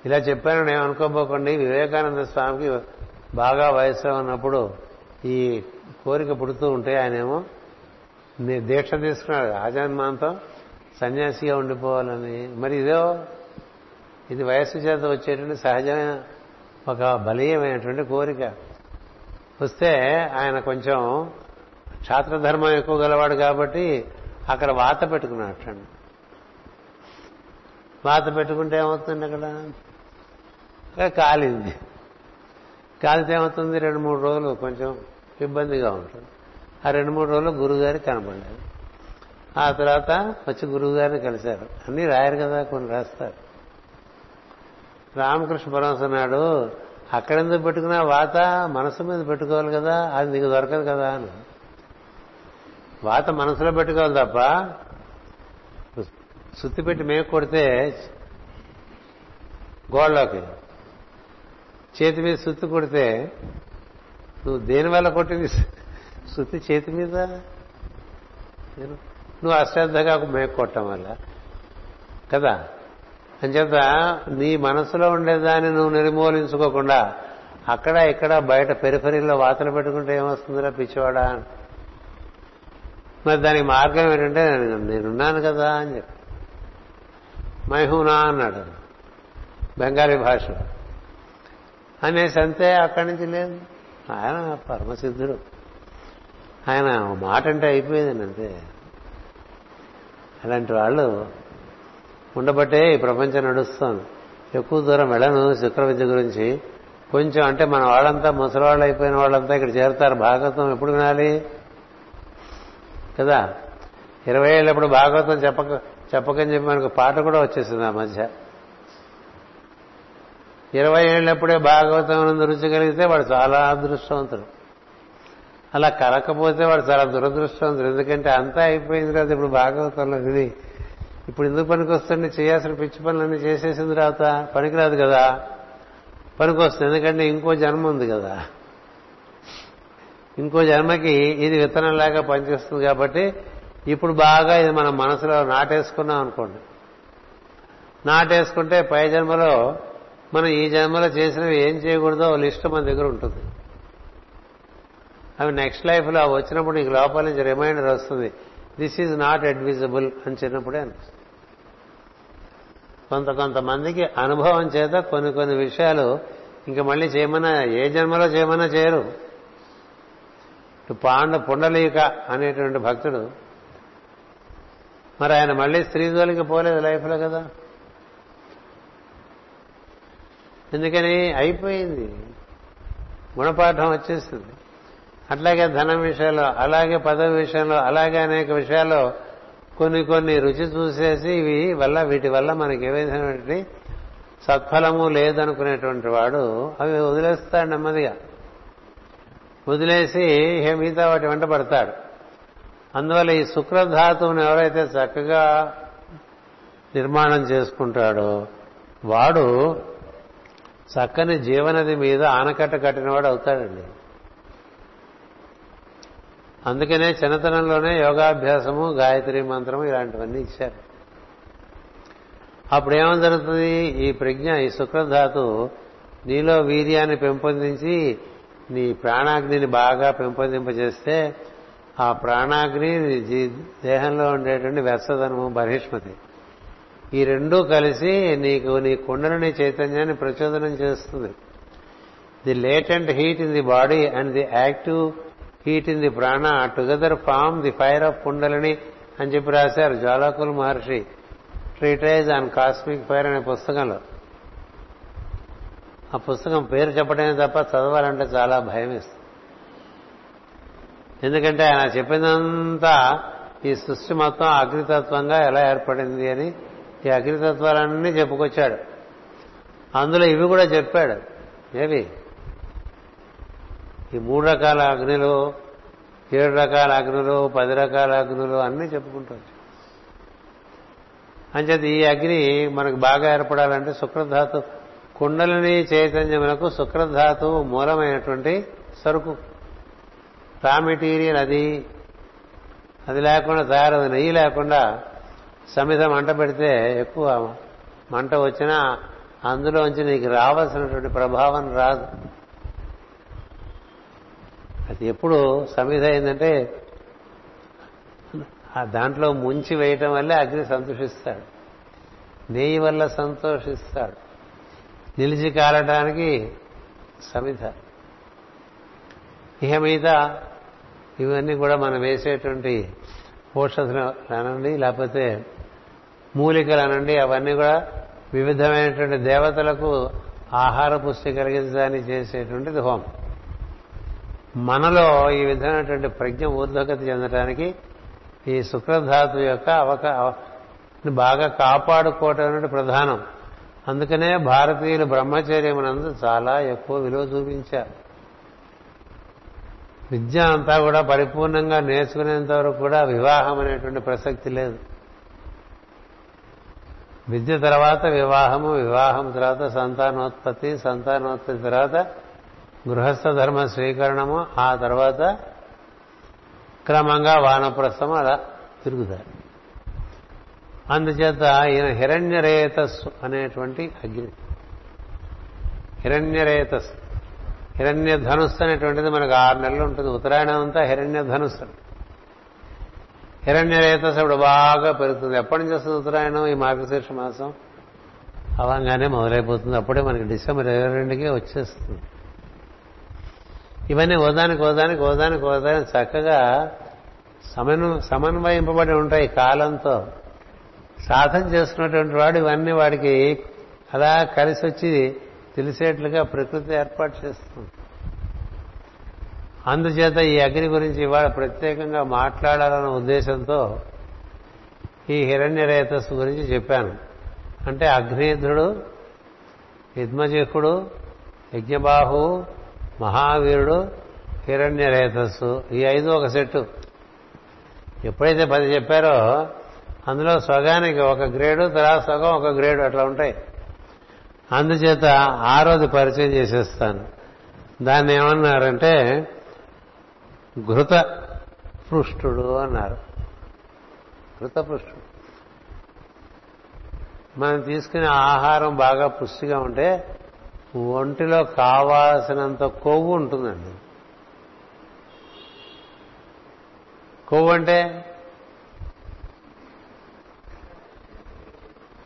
ఇలా చెప్పాను నేను అనుకోబోకండి. వివేకానంద స్వామికి బాగా వయసులో ఉన్నప్పుడు ఈ కోరిక పుడుతూ ఉంటే ఆయనేమో దీక్ష తీసుకున్నాడు ఆజన్మాంతం సన్యాసిగా ఉండిపోవాలని. మరి ఇదో ఇది వయస్సు చేత వచ్చేటువంటి సహజమైన ఒక బలీయమైనటువంటి కోరిక. వస్తే ఆయన కొంచెం క్షాత్రధర్మం ఎక్కువ గలవాడు కాబట్టి అక్కడ వాత పెట్టుకున్నట్టండి వాత పెట్టుకుంటే ఏమవుతుంది అక్కడ? అక్కడ కాలింది. కాలితే ఏమవుతుంది? రెండు మూడు రోజులు కొంచెం ఇబ్బందిగా ఉంటుంది. ఆ రెండు మూడు రోజులు గురుగారి కనపడలేదు ఆ తర్వాత వచ్చి గురువు గారిని కలిశారు. అన్నీ రాయరు కదా కొన్ని రాస్తారు. రామకృష్ణ పరమహంస అన్నాడు అక్కడెందుకు పెట్టుకున్నా వాత మనసు మీద పెట్టుకోవాలి కదా? అది నీకు దొరకదు కదా అని. వాత మనసులో పెట్టుకోవాలి తప్ప సుత్తి పెట్టి మేకు కొడితే గోళ్ళలోకి చేతి మీద సుత్తి కొడితే నువ్వు దేనివల్ల కొట్టింది? సుత్తి చేతి మీద? నువ్వు అశ్రద్ధగా మేకు కొట్టడం వల్ల. కదా? అంచేత నీ మనసులో ఉండేదాన్ని నువ్వు నిర్మూలించుకోకుండా అక్కడ ఇక్కడ బయట పెరిఫరీలో వాతలు పెట్టుకుంటే ఏమొస్తుందిరా పిచ్చివాడా మరి దానికి మార్గం ఏంటంటే నేనున్నాను కదా అని చెప్పి. మైహూనా అన్నాడు. బెంగాలీ భాష. అనేసి అంతే అక్కడి నుంచి లేదు. ఆయన పరమసిద్ధుడు. ఆయన మాట అంటే అయిపోయింది అంతే. అలాంటి వాళ్ళు ఉండబట్టే ఈ ప్రపంచం నడుస్తోంది. ఎక్కువ దూరం వెళ్ళను శుక్ర విద్య గురించి. కొంచెం అంటే మన వాళ్ళంతా ముసలివాళ్ళు అయిపోయిన వాళ్ళంతా ఇక్కడ చేరుతారు. భాగవతం ఎప్పుడు వినాలి? కదా? ఇరవై ఏళ్ళప్పుడు భాగవతం చెప్పక చెప్పకని చెప్పి మనకు పాట కూడా వచ్చేసింది ఆ మధ్య. ఇరవై ఏళ్ళప్పుడే భాగవతం రుచి కలిగితే వాడు చాలా అదృష్టవంతుడు. అలా కలకపోతే వాడు చాలా దురదృష్టవంతుడు. ఎందుకంటే అంతా అయిపోయింది కదా ఇప్పుడు భాగవతంలో ఇది. ఇప్పుడు ఎందుకు పనికి వస్తుంది చేయాల్సిన పిచ్చి పనులన్నీ చేసేసిన తర్వాత పనికిరాదు కదా. పనికి వస్తుంది ఎందుకంటే ఇంకో జన్మ ఉంది కదా. ఇంకో జన్మకి ఇది విత్తనంలాగా పనిచేస్తుంది కాబట్టి ఇప్పుడు బాగా ఇది మన మనసులో నాటేసుకున్నాం అనుకోండి. నాటేసుకుంటే పై జన్మలో మనం ఈ జన్మలో చేసినవి ఏం చేయకూడదో లిస్ట్ మన దగ్గర ఉంటుంది. అవి నెక్స్ట్ లైఫ్లో వచ్చినప్పుడు నీకు లోపల నుంచి రిమైండర్ వస్తుంది. దిస్ ఈజ్ నాట్ అడ్విజబుల్ అని చిన్నప్పుడే అనిపిస్తుంది. కొంత కొంతమందికి అనుభవం చేత కొన్ని కొన్ని విషయాలు ఇంకా మళ్ళీ చేయమన్నా ఏ జన్మలో చేయమన్నా చేయరు. పాండ పుండలీక అనేటువంటి భక్తుడు మరి ఆయన మళ్ళీ స్త్రీ జోలికి పోలేదు లైఫ్లో కదా. ఎందుకని? అయిపోయింది. గుణపాఠం వచ్చేసింది అట్లాగే ధనం విషయంలో అలాగే పదవి విషయంలో అలాగే అనేక విషయాల్లో కొన్ని కొన్ని రుచి చూసేసి ఇవి వల్ల వీటి వల్ల మనకి ఏవైనటువంటి సత్ఫలము లేదనుకునేటువంటి వాడు అవి వదిలేస్తాడు నెమ్మదిగా. వదిలేసి మిగతా వాటి వెంట పడతాడు. అందువల్ల ఈ శుక్రధాతువును ఎవరైతే చక్కగా నిర్మాణం చేసుకుంటాడో వాడు చక్కని జీవనది మీద ఆనకట్ట కట్టినవాడు అవుతాడండి. అందుకనే చిన్నతనంలోనే యోగాభ్యాసము గాయత్రి మంత్రము ఇలాంటివన్నీ ఇచ్చారు. అప్పుడు ఏమని జరుగుతుంది? ఈ ప్రజ్ఞ ఈ శుక్రధాతు నీలో వీర్యాన్ని పెంపొందించి నీ ప్రాణాగ్నిని బాగా పెంపొందింపజేస్తే ఆ ప్రాణాగ్ని దేహంలో ఉండేటువంటి వెచ్చదనము బహిష్మతి. ఈ రెండూ కలిసి నీకు నీ కుండలని చైతన్యాన్ని ప్రచోదనం చేస్తుంది. The latent heat in the body and the active heat in the prana together form the fire of kundalini అని చెప్పి రాశారు జ్వాలాకుల్ మహర్షి. ట్రీటైజ్ ఆన్ కాస్మిక్ ఫైర్ అనే పుస్తకంలో. ఆ పుస్తకం పేరు చెప్పడమే తప్ప చదవాలంటే చాలా భయం ఇస్తుంది ఎందుకంటే ఆయన చెప్పిందంతా ఈ సృష్టి మొత్తం అగ్నితత్వంగా ఎలా ఏర్పడింది అని ఈ అగ్నితత్వాలన్నీ చెప్పుకొచ్చాడు. అందులో ఇవి కూడా చెప్పాడు. ఏవి? ఈ మూడు రకాల అగ్నులు ఏడు రకాల అగ్నులు పది రకాల అగ్నులు అన్నీ చెప్పుకుంటారు అంచేది ఈ అగ్ని మనకు బాగా ఏర్పడాలంటే శుక్రధాతు కుండలిని చైతన్యములకు శుక్రధాతు మూలమైనటువంటి సరుకు. రా మెటీరియల్ అది. అది లేకుండా తయారది నెయ్యి లేకుండా సమిధ మంట పెడితే ఎక్కువ మంట వచ్చినా అందులోంచి నీకు రావాల్సినటువంటి ప్రభావం రాదు. అది ఎప్పుడు సమిధ అయిందంటే ఆ దాంట్లో ముంచి వేయటం వల్లే అగ్ని సంతోషిస్తాడు. నెయ్యి వల్ల సంతోషిస్తాడు. నిలిచి కాలటానికి సమిధ ఇక మీద ఇవన్నీ కూడా మనం వేసేటువంటి ఔషధులు అనండి లేకపోతే మూలికలు అనండి అవన్నీ కూడా వివిధమైనటువంటి దేవతలకు ఆహార పుష్టి కలిగించడానికి చేసేటువంటిది హోమం. మనలో ఈ విధమైనటువంటి ప్రజ్ఞ ఊర్ధగతి చెందడానికి ఈ శుక్రధాతు యొక్క అవక బాగా కాపాడుకోవటం అనేది ప్రధానం. అందుకనే భారతీయులు బ్రహ్మచర్యమునందు చాలా ఎక్కువ విలువ చూపించారు. విద్య అంతా కూడా పరిపూర్ణంగా నేర్చుకునేంత వరకు కూడా వివాహం అనేటువంటి ప్రసక్తి లేదు. విద్య తర్వాత వివాహము వివాహం తర్వాత సంతానోత్పత్తి సంతానోత్పత్తి తర్వాత గృహస్థ ధర్మ స్వీకరణము ఆ తర్వాత క్రమంగా వానప్రస్థము అలా తిరుగుతారు. అందుచేత ఈయన హిరణ్యరేతస్సు అనేటువంటి అగ్ని. హిరణ్యరేతస్సు. హిరణ్య ధనుస్సు అనేటువంటిది మనకు ఆరు నెలలు ఉంటుంది. ఉత్తరాయణం అంతా హిరణ్య ధనుస్సు హిరణ్యరేతస్సు ఇప్పుడు బాగా పెరుగుతుంది. ఎప్పటి నుంచి వస్తుంది ఉత్తరాయణం? ఈ మార్గశీర్ష మాసం అవంగానే మొదలైపోతుంది. అప్పుడే మనకి డిసెంబర్ ఇరవై రెండుకే వచ్చేస్తుంది. ఇవన్నీ ఓదానికి ఓదానికి ఓదానికి ఓదానికి చక్కగా సమను సమన్వయింపబడి ఉంటాయి కాలంతో. సాధన చేసుకున్నటువంటి వాడు ఇవన్నీ వాడికి అలా కలిసి వచ్చి తెలిసేట్లుగా ప్రకృతి ఏర్పాటు చేస్తుంది. అందుచేత ఈ అగ్ని గురించి ఇవాళ ప్రత్యేకంగా మాట్లాడాలన్న ఉద్దేశంతో ఈ హిరణ్య రేతస్సు గురించి చెప్పాను. అంటే అగ్నిధ్రుడు యుద్మజిహుడు యజ్ఞబాహు మహావీరుడు హిరణ్యరేతస్సు. ఈ ఐదు ఒక సెట్టు. ఎప్పుడైతే పది చెప్పారో అందులో సగానికి ఒక గ్రేడు తర్వాత సగం ఒక గ్రేడు అట్లా ఉంటాయి. అందుచేత ఆరోది పరిచయం చేసేస్తాను. దాన్ని ఏమన్నారంటే ఘృత పృష్ఠుడు అన్నారు. ఘృత పృష్ఠుడు. మనం తీసుకునే ఆహారం బాగా పుష్టిగా ఉంటే ఒంటిలో కావాల్సినంత కొవ్వు ఉంటుందండి. కొవ్వు అంటే?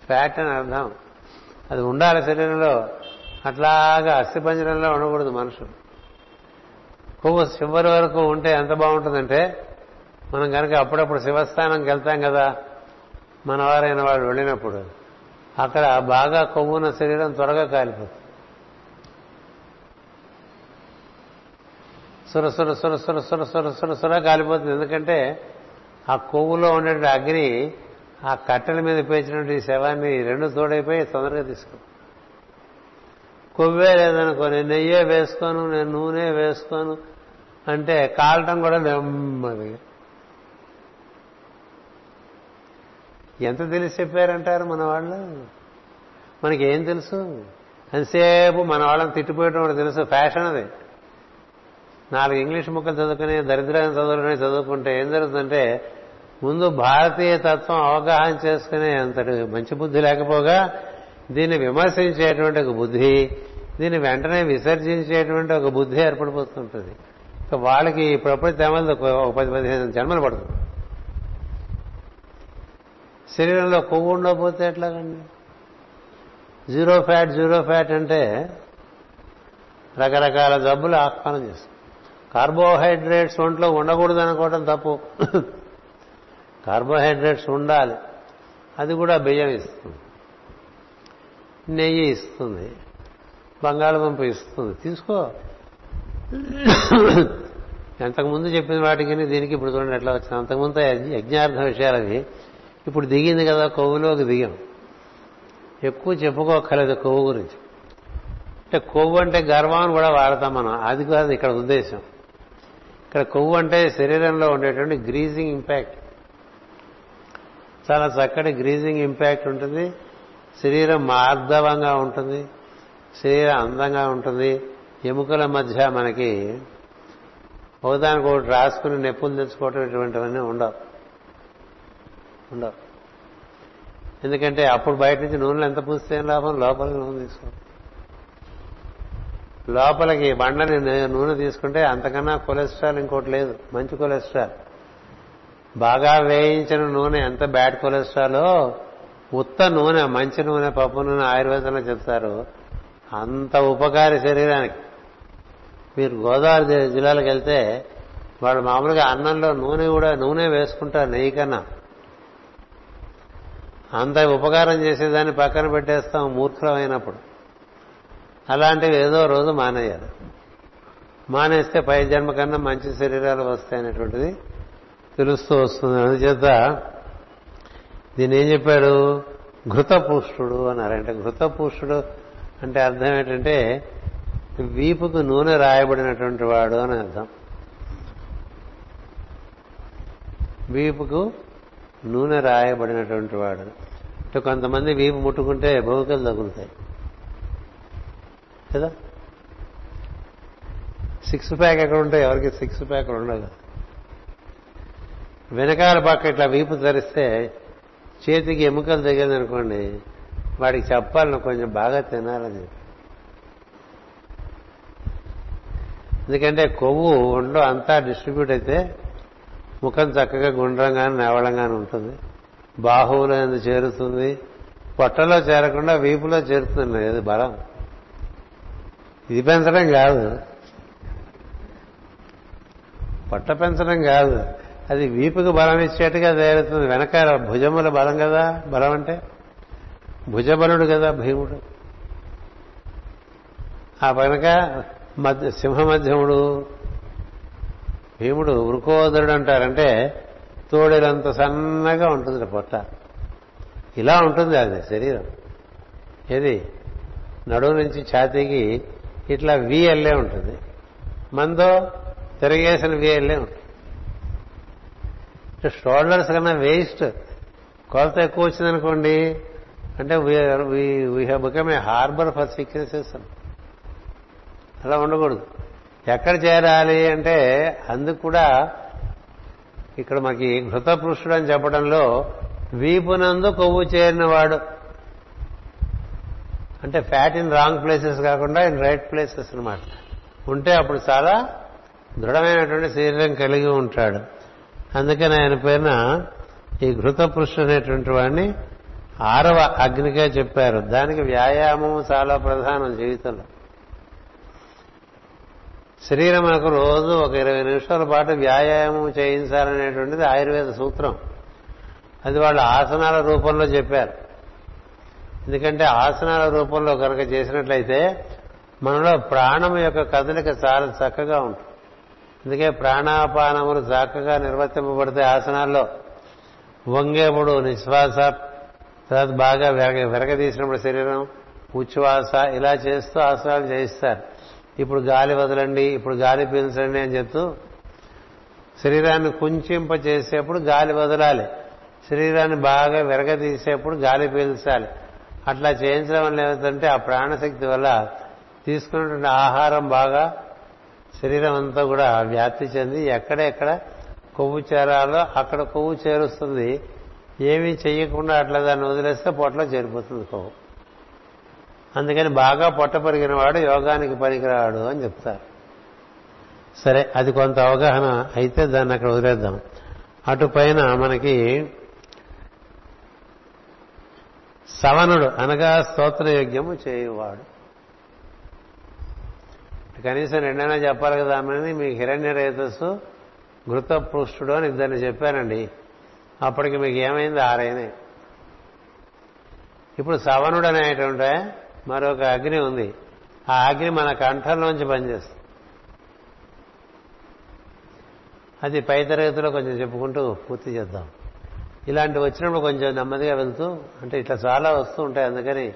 ఫ్యాట్ అని అర్థం. అది ఉండాలి శరీరంలో. అట్లాగా అస్థిపంజరంలో ఉండకూడదు మనుషులు. కొవ్వు చివరి వరకు ఉంటే ఎంత బాగుంటుందంటే మనం కనుక అప్పుడప్పుడు శివస్థానంకి వెళ్తాం కదా మన వారైన వాడు వెళ్ళినప్పుడు అక్కడ బాగా కొవ్వున్న శరీరం త్వరగా కాలిపోతుంది. సుర సుర సుర సుర సుర సుర సుర సుర కాలిపోతుంది. ఎందుకంటే ఆ కొవ్వులో ఉండే అగ్ని ఆ కట్టెల మీద పేర్చినటువంటి ఈ శవాన్ని రెండు తోడైపోయి తొందరగా తీసుకో కొవ్వే లేదనుకో నేను నెయ్యే వేసుకోను నేను నూనె వేసుకోను అంటే కాలటం కూడా నెమ్మది ఎంత తెలిసి చెప్పారంటారు మన వాళ్ళు? మనకేం తెలుసు? అంతసేపు మన వాళ్ళని తిట్టిపోయటం కూడా తెలుసు? ఫ్యాషన్ అది. నాలుగు ఇంగ్లీష్ ముక్కలు చదువుకుని దరిద్రమైన చదువుకుని చదువుకుంటే ఏం జరుగుతుందంటే ముందు భారతీయ తత్వం అవగాహన చేసుకునే అంతటి మంచి బుద్ధి లేకపోగా దీన్ని విమర్శించేటువంటి ఒక బుద్ధి దీన్ని వెంటనే విసర్జించేటువంటి ఒక బుద్ధి ఏర్పడిపోతుంటుంది. ఇక వాళ్ళకి ఈ ఒక పది పదిహేను జన్మలు పడుతుంది. శరీరంలో కొవ్వు ఉండకపోతే ఎట్లాగండి? జీరో ఫ్యాట్ జీరో ఫ్యాట్ అంటే రకరకాల జబ్బులు ఆహ్వానం చేస్తుంది కార్బోహైడ్రేట్స్ ఒంట్లో ఉండకూడదు అనుకోవటం తప్పు. కార్బోహైడ్రేట్స్ ఉండాలి. అది కూడా బియ్యం ఇస్తుంది. నెయ్యి ఇస్తుంది. బంగాళదుంప ఇస్తుంది. తీసుకో. ఎంతకుముందు చెప్పిన వాటికి దీనికి ఇప్పుడు చూడండి ఎట్లా వచ్చింది. అంతకుముందు యజ్ఞార్థ విషయాలు అవి ఇప్పుడు దిగింది కదా కొవ్వులోకి దిగాం. ఎక్కువ చెప్పుకోక్కర్లేదు కొవ్వు గురించి. అంటే కొవ్వు అంటే గర్వం కూడా వాడతాం మనం. అది కాదు ఇక్కడ ఉద్దేశం. ఇక్కడ కొవ్వు అంటే శరీరంలో ఉండేటువంటి గ్రీజింగ్ ఇంపాక్ట్. చాలా చక్కటి గ్రీజింగ్ ఇంపాక్ట్ ఉంటుంది. శరీరం మార్ధవంగా ఉంటుంది. శరీరం అందంగా ఉంటుంది. ఎముకల మధ్య మనకి ఒకదానికి ఒకటి రాసుకుని నొప్పులు తెచ్చుకోవటం ఇటువంటివన్నీ ఉండవు. ఉండవు. ఎందుకంటే అప్పుడు బయట నుంచి నూనెలు ఎంత పూస్తే ఏం లాభం? లోపలికి నూనె తీసుకోవాలి లోపలికి బండని నూనె తీసుకుంటే అంతకన్నా కొలెస్ట్రాల్ ఇంకోటి లేదు. మంచి కొలెస్ట్రాల్. బాగా వేయించిన నూనె ఎంత బ్యాడ్ కొలెస్ట్రాలో ఉత్త నూనె మంచి నూనె పప్పు నూనె ఆయుర్వేదంలో చెప్తారు. అంత ఉపకారి శరీరానికి. మీరు గోదావరి జిల్లాలకు వెళ్తే వాళ్ళు మామూలుగా అన్నంలో నూనె కూడా నూనె వేసుకుంటారు నెయ్యి కన్నా. అంత ఉపకారం చేసేదాన్ని పక్కన పెట్టేస్తాం మూర్ఖమైనప్పుడు అలాంటివి ఏదో రోజు మానేయాలి. మానేస్తే పై జన్మ కన్నా మంచి శరీరాలు వస్తాయనేటువంటిది తెలుస్తూ వస్తుంది. అందుచేత దీన్ని ఏం చెప్పాడు? ఘృతపుష్టుడు అన్నారంటే ఘృతపుష్టుడు అంటే అర్థం ఏంటంటే వీపుకు నూనె రాయబడినటువంటి వాడు అని అర్థం. వీపుకు నూనె రాయబడినటువంటి వాడు. అంటే కొంతమంది వీపు ముట్టుకుంటే బహుకలు తగులుతాయి. కదా? సిక్స్ ప్యాక్ ఎక్కడ ఉంటే ఎవరికి సిక్స్ ప్యాక్ ఉండదు. వెనకాల పక్క ఇట్లా వీపు ధరిస్తే చేతికి ఎముకలు తగ్గిందనుకోండి వాడికి చెప్పాలను కొంచెం బాగా తినాలని. ఎందుకంటే కొవ్వు ఒంట్లో అంతా డిస్ట్రిబ్యూట్ అయితే ముఖం చక్కగా గుండ్రంగాను నేవళంగాను ఉంటుంది. బాహువులో ఎందుకు చేరుతుంది. పొట్టలో చేరకుండా వీపులో చేరుతుంది అది బలం. ఇది పెంచడం కాదు. పొట్ట పెంచడం కాదు. అది వీపుకు బలం ఇచ్చేట్టుగా తయారవుతుంది. వెనక భుజముల బలం కదా? బలం అంటే? భుజబలుడు కదా భీముడు? ఆ వెనక మధ్య సింహమధ్యముడు భీముడు వృకోదరుడు అంటారంటే తోడేలంత సన్నగా ఉంటుంది పొట్ట. ఇలా ఉంటుంది అది శరీరం. ఏది? నడువు నుంచి ఛాతీకి ఇట్లా వి ఎల్లే ఉంటుంది. మందో తిరిగేసిన వి ఎల్లే ఉంటుంది. షోల్డర్స్ కన్నా వేస్ట్ కొలత ఎక్కువ వచ్చిందనుకోండి అంటే we have become a harbour for sicknesses అలా ఉండకూడదు. ఎక్కడ చేరాలి అంటే అందుకు కూడా ఇక్కడ మనకి ఘృతపృష్ఠుడు పురుషుడు అని చెప్పడంలో వీపునందు కొవ్వు చేరినవాడు. అంటే ఫ్యాట్ ఇన్ రాంగ్ ప్లేసెస్ కాకుండా ఇన్ రైట్ ప్లేసెస్ అనమాట ఉంటే అప్పుడు చాలా దృఢమైనటువంటి శరీరం కలిగి ఉంటాడు. అందుకని ఆయన పైన ఈ ఘృత అనేటువంటి వాడిని ఆరవ అగ్నిగా చెప్పారు. దానికి వ్యాయామం చాలా ప్రధానం జీవితంలో. శరీరం మనకు రోజు ఒక ఇరవై నిమిషాల పాటు వ్యాయామం చేయించాలనేటువంటిది ఆయుర్వేద సూత్రం. అది వాళ్ళు ఆసనాల రూపంలో చెప్పారు. ఎందుకంటే ఆసనాల రూపంలో కనుక చేసినట్లయితే మనలో ప్రాణం యొక్క కదలిక చాలా చక్కగా ఉంటుంది. అందుకే ప్రాణాపానములు చక్కగా నిర్వర్తింపబడితే ఆసనాల్లో. వంగేపుడు నిశ్వాస తర్వాత బాగా వెరగ వెరగదీసినప్పుడు శరీరం ఉచ్ఛ్వాస ఇలా చేస్తూ ఆసనాలు చేయిస్తారు. ఇప్పుడు గాలి వదలండి ఇప్పుడు గాలి పీల్చండి అని చెప్తూ శరీరాన్ని కుంచింప చేసేప్పుడు గాలి వదలాలి. శరీరాన్ని బాగా విరగదీసేప్పుడు గాలి పీల్చాలి. అట్లా చేయించడం వల్ల ఏమిటంటే ఆ ప్రాణశక్తి వల్ల తీసుకున్నటువంటి ఆహారం బాగా శరీరం అంతా కూడా వ్యాప్తి చెంది ఎక్కడెక్కడ కొవ్వు చేరాలో అక్కడ కొవ్వు చేరుస్తుంది. ఏమీ చెయ్యకుండా అట్లా దాన్ని వదిలేస్తే పొట్టలో చేరిపోతుంది కొవ్వు. అందుకని బాగా పొట్ట పెరిగిన వాడు యోగానికి పనికిరాడు అని చెప్తారు. సరే అది కొంత అవగాహన అయితే దాన్ని అక్కడ వదిలేద్దాం. అటు పైన మనకి సవనుడు అనగా స్తోత్రయోగ్యము చేయువాడు. కనీసం రెండైనా చెప్పాలి కదా అని మీకు హిరణ్య రేతస్సు ఘృతపృష్ఠుడు అని ఇద్దరిని చెప్పానండి. అప్పటికి మీకు ఏమైంది? ఆరైనాయి ఇప్పుడు సవనుడు అనేటువంటి మరొక అగ్ని ఉంది. ఆ అగ్ని మన కంఠంలోంచి పనిచేస్తుంది. అది పై తరగతిలో కొంచెం చెప్పుకుంటూ పూర్తి చేద్దాం. ఇలాంటి వచ్చినప్పుడు కొంచెం నెమ్మదిగా వెళ్తూ అంటే ఇట్లా చాలా వస్తూ ఉంటాయి అందుకని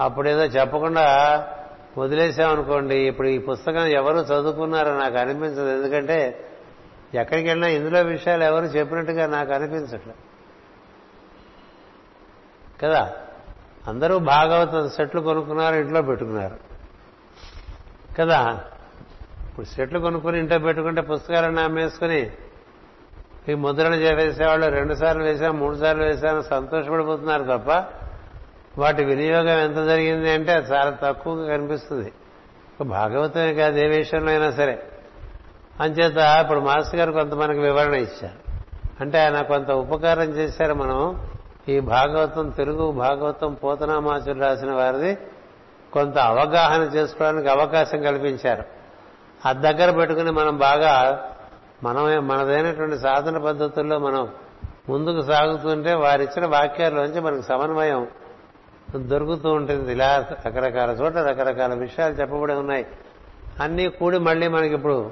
అప్పుడేదో చెప్పకుండా వదిలేసామనుకోండి ఇప్పుడు ఈ పుస్తకం ఎవరు చదువుకున్నారో నాకు అనిపించదు. ఎందుకంటే ఎక్కడికి వెళ్ళినా ఇందులో విషయాలు ఎవరు చెప్పినట్టుగా నాకు అనిపించట్లే. కదా? అందరూ భాగవత సెట్లు కొనుక్కున్నారు ఇంట్లో పెట్టుకున్నారు. కదా? ఇప్పుడు సెట్లు కొనుక్కుని ఇంట్లో పెట్టుకుంటే పుస్తకాలను అమ్మేసుకుని ఈ ముద్రణ వేసేవాళ్ళు రెండు సార్లు వేసాం మూడు సార్లు వేసాను సంతోషపడిపోతున్నారు తప్ప వాటి వినియోగం ఎంత జరిగింది అంటే అది చాలా తక్కువగా కనిపిస్తుంది. భాగవతమే కాదు ఏ విషయంలో అయినా సరే. అంచేత ఇప్పుడు మాస్టర్ గారు కొంత మనకు వివరణ ఇచ్చారు. అంటే ఆయన కొంత ఉపకారం చేశారు మనం. ఈ భాగవతం తెలుగు భాగవతం పోతనామాచులు రాసిన వారిది కొంత అవగాహన చేసుకోవడానికి అవకాశం కల్పించారు. అది దగ్గర పెట్టుకుని మనం బాగా మనమే మనదైనటువంటి సాధన పద్ధతుల్లో మనం ముందుకు సాగుతుంటే వారిచ్చిన వాక్యాల్లోంచి మనకు సమన్వయం దొరుకుతూ ఉంటుంది. ఇలా రకరకాల చోట్ల రకరకాల విషయాలు చెప్పబడి ఉన్నాయి. అన్నీ కూడి మళ్ళీ మనకి ఇప్పుడు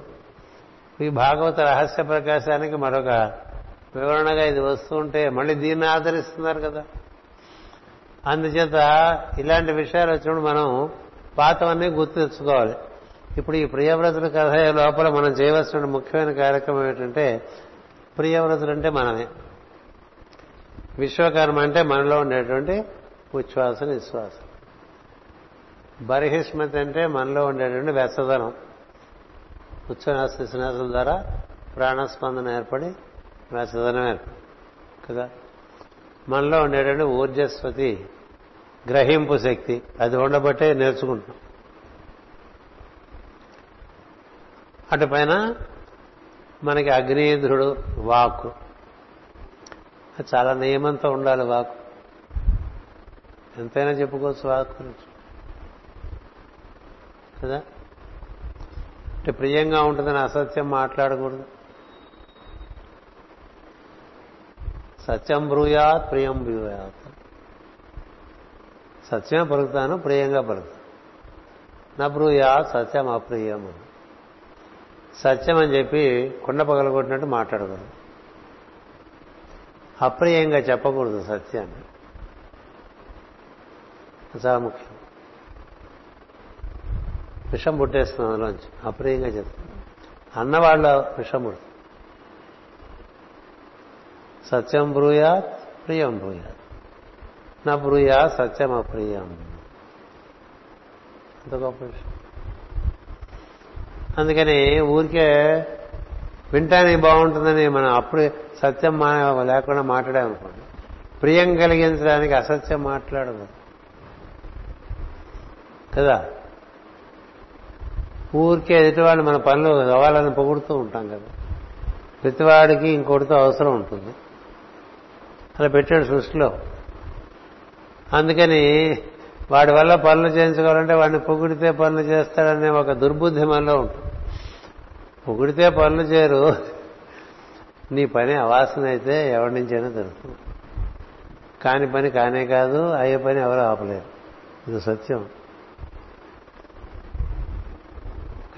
ఈ భాగవత రహస్య ప్రకాశానికి మరొక వివరణగా ఇది వస్తూ ఉంటే మళ్ళీ దీన్ని ఆదరిస్తున్నారు కదా. అందుచేత ఇలాంటి విషయాలు వచ్చినప్పుడు మనం పాతవన్నీ గుర్తు తెచ్చుకోవాలి. ఇప్పుడు ఈ ప్రియవ్రతుల కథ లోపల మనం చేయవలసిన ముఖ్యమైన కార్యక్రమం ఏంటంటే ప్రియవ్రతులు అంటే మనమే. విశ్వకర్మ అంటే మనలో ఉండేటువంటి ఉచ్ఛ్వాస నిశ్వాసం. బర్హిష్మతి అంటే మనలో ఉండేటువంటి వెచ్చదనం ఉచ్ఛ్వాస నిశ్వాసం ద్వారా ప్రాణస్పందన ఏర్పడి వెచ్చదనం ఏర్పడి కదా? మనలో ఉండేటువంటి ఊర్జస్వతి గ్రహింపు శక్తి అది ఉండబట్టే నేర్చుకుంటున్నాం. అటు పైన మనకి అగ్నేంద్రుడు వాక్కు. చాలా నియమంతో ఉండాలి వాక్కు. ఎంతైనా చెప్పుకోవచ్చు వాక్కు గురించి. కదా? అంటే ప్రియంగా ఉంటుందని అసత్యం మాట్లాడకూడదు. సత్యం బ్రూయాత్ ప్రియం బ్రూయాత్. సత్యమే పలుకుతాను ప్రియంగా పలుకుతాను. నా బ్రూయాత్ సత్యం అప్రియం సత్యం అని చెప్పి కుండ పగలగొట్టినట్టు మాట్లాడకూడదు. అప్రియంగా చెప్పకూడదు సత్యాన్ని. చాలా ముఖ్యం. విషం పుట్టేస్తున్నాం అందులోంచి. అప్రియంగా చెప్తున్నాం అన్నవాళ్ళ విషం పుడుతుంది. సత్యం బ్రూయాత్ ప్రియం బ్రూయాత్. నా బ్రూయా సత్యం అప్రియం. అంత గొప్ప విషయం. అందుకని ఊరికే వింటానికి బాగుంటుందని మనం అప్పుడు సత్యం లేకుండా మాట్లాడామనుకోండి. ప్రియం కలిగించడానికి అసత్యం మాట్లాడదు కదా? ఊరికే ఎదుటివాళ్ళు మన పనులు అవ్వాలని పొగుడుతూ ఉంటాం కదా. ప్రతివాడికి ఇంకోటితో అవసరం ఉంటుంది. అలా పెట్టాడు సృష్టిలో. అందుకని వాడి వల్ల పనులు చేయించుకోవాలంటే వాడిని పొగిడితే పనులు చేస్తాడనే ఒక దుర్బుద్ధి మనలో ఉంటుంది. పొగిడితే పనులు చేయరు. నీ పని అవాసన అయితే ఎవరి నుంచైనా దొరుకుతుంది. కాని పని కానే కాదు అయ్యే పని ఎవరు ఆపలేరు. ఇది సత్యం.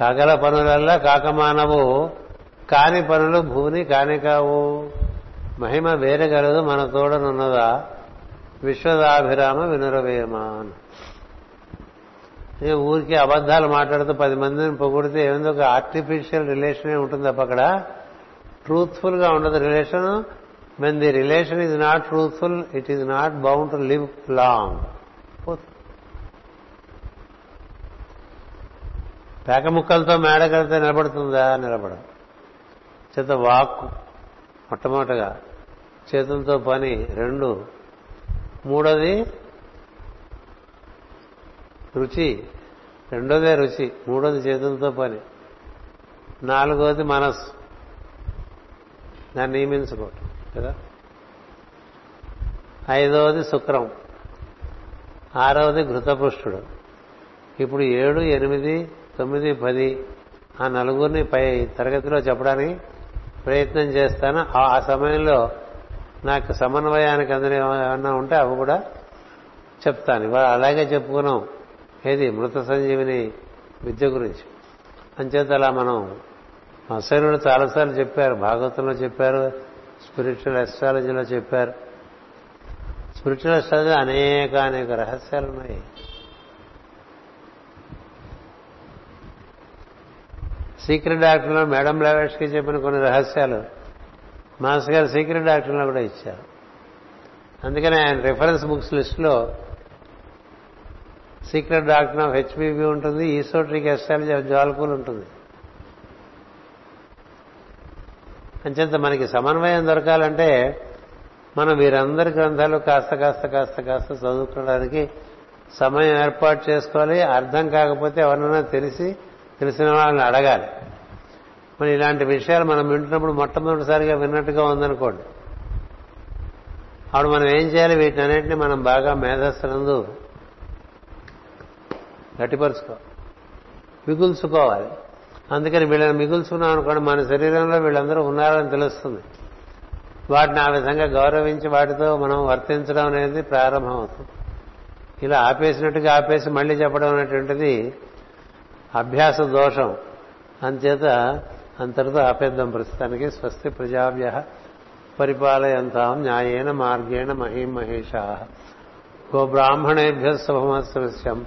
కాకల పనులల్లా కాకమానవు. కాని పనులు భూని కాని కావు. మహిమ వేరే కలదు మన తోడనున్నదా? విశ్వదాభిరామ వినురవేమ ఊరికి అబద్ధాలు మాట్లాడుతూ పది మందిని పొగిడితే ఏముంది? ఒక ఆర్టిఫిషియల్ రిలేషనే ఉంటుంది తప్ప అక్కడ. ట్రూత్ఫుల్గా ఉండదు relation when the relation is not truthful it is not bound to live long పేక ముక్కలతో మేడ కడితే నిలబడుతుందా? నిలబడదు. చేత వాక్కు మొట్టమొదటగా చేతులతో పని రెండు. మూడోది రుచి రెండోదే రుచి మూడోది చేతులతో పని నాలుగోది మనస్సు. దాన్ని నియమించుకోవటం కదా? ఐదవది శుక్రం ఆరవది ఘృతపుష్టుడు. ఇప్పుడు ఏడు ఎనిమిది తొమ్మిది పది ఆ నలుగురిని పై తరగతిలో చెప్పడానికి ప్రయత్నం చేస్తాను. ఆ సమయంలో నాకు సమన్వయానికి అందరూ ఏమన్నా ఉంటే అవి కూడా చెప్తాను. ఇవాళ అలాగే చెప్పుకున్నాం. ఏది? మృత సంజీవిని విద్య గురించి. అంచేత అలా మనం అసైనుడు చాలాసార్లు చెప్పారు. భాగవతంలో చెప్పారు. స్పిరిచువల్ ఎస్ట్రాలజీలో చెప్పారు. స్పిరిచువల్ ఎస్ట్రాలజీ అనేక అనేక రహస్యాలు ఉన్నాయి. సీక్రెట్ డాక్టర్లో మేడం లావేష్కి చెప్పిన కొన్ని రహస్యాలు మాస్ గారు సీక్రెట్ డాక్టర్లో కూడా ఇచ్చారు. అందుకని ఆయన రిఫరెన్స్ బుక్స్ లిస్టులో సీక్రెట్ డాక్టర్ ఆఫ్ హెచ్బిబి ఉంటుంది ఈసోట్రిక్ ఎస్ట్రాలజీ ఆఫ్ జాల్కూల్ ఉంటుంది. అంచేత మనకి సమన్వయం దొరకాలంటే మనం వీరందరి గ్రంథాలు కాస్త కాస్త కాస్త కాస్త చదువుకోవడానికి సమయం ఏర్పాటు చేసుకోవాలి. అర్థం కాకపోతే ఎవరినైనా తెలిసి తెలిసిన వాళ్ళని అడగాలి. మరి ఇలాంటి విషయాలు మనం వింటున్నప్పుడు మొట్టమొదటిసారిగా విన్నట్టుగా ఉందనుకోండి. అప్పుడు మనం ఏం చేయాలి? వీటన్నిటిని మనం బాగా మేధస్సునందు గట్టిపరుచుకో. మిగుల్చుకోవాలి. అందుకని వీళ్ళని మిగుల్చుకున్నాం అనుకోండి మన శరీరంలో వీళ్ళందరూ ఉన్నారని తెలుస్తుంది. వాటిని ఆ విధంగా గౌరవించి వాటితో మనం వర్తించడం అనేది ప్రారంభం అవుతుంది ఇలా ఆపేసినట్టుగా ఆపేసి మళ్ళీ చెప్పడం అనేటువంటిది అభ్యాస దోషం. అంచేత అంతటితో ఆపేద్దాం ప్రస్తుతానికి. స్వస్తి ప్రజాభ్య పరిపాలయంతాం న్యాయేన మార్గేణ మహీం మహేషా. గోబ్రాహ్మణేభ్య శుభమస్యం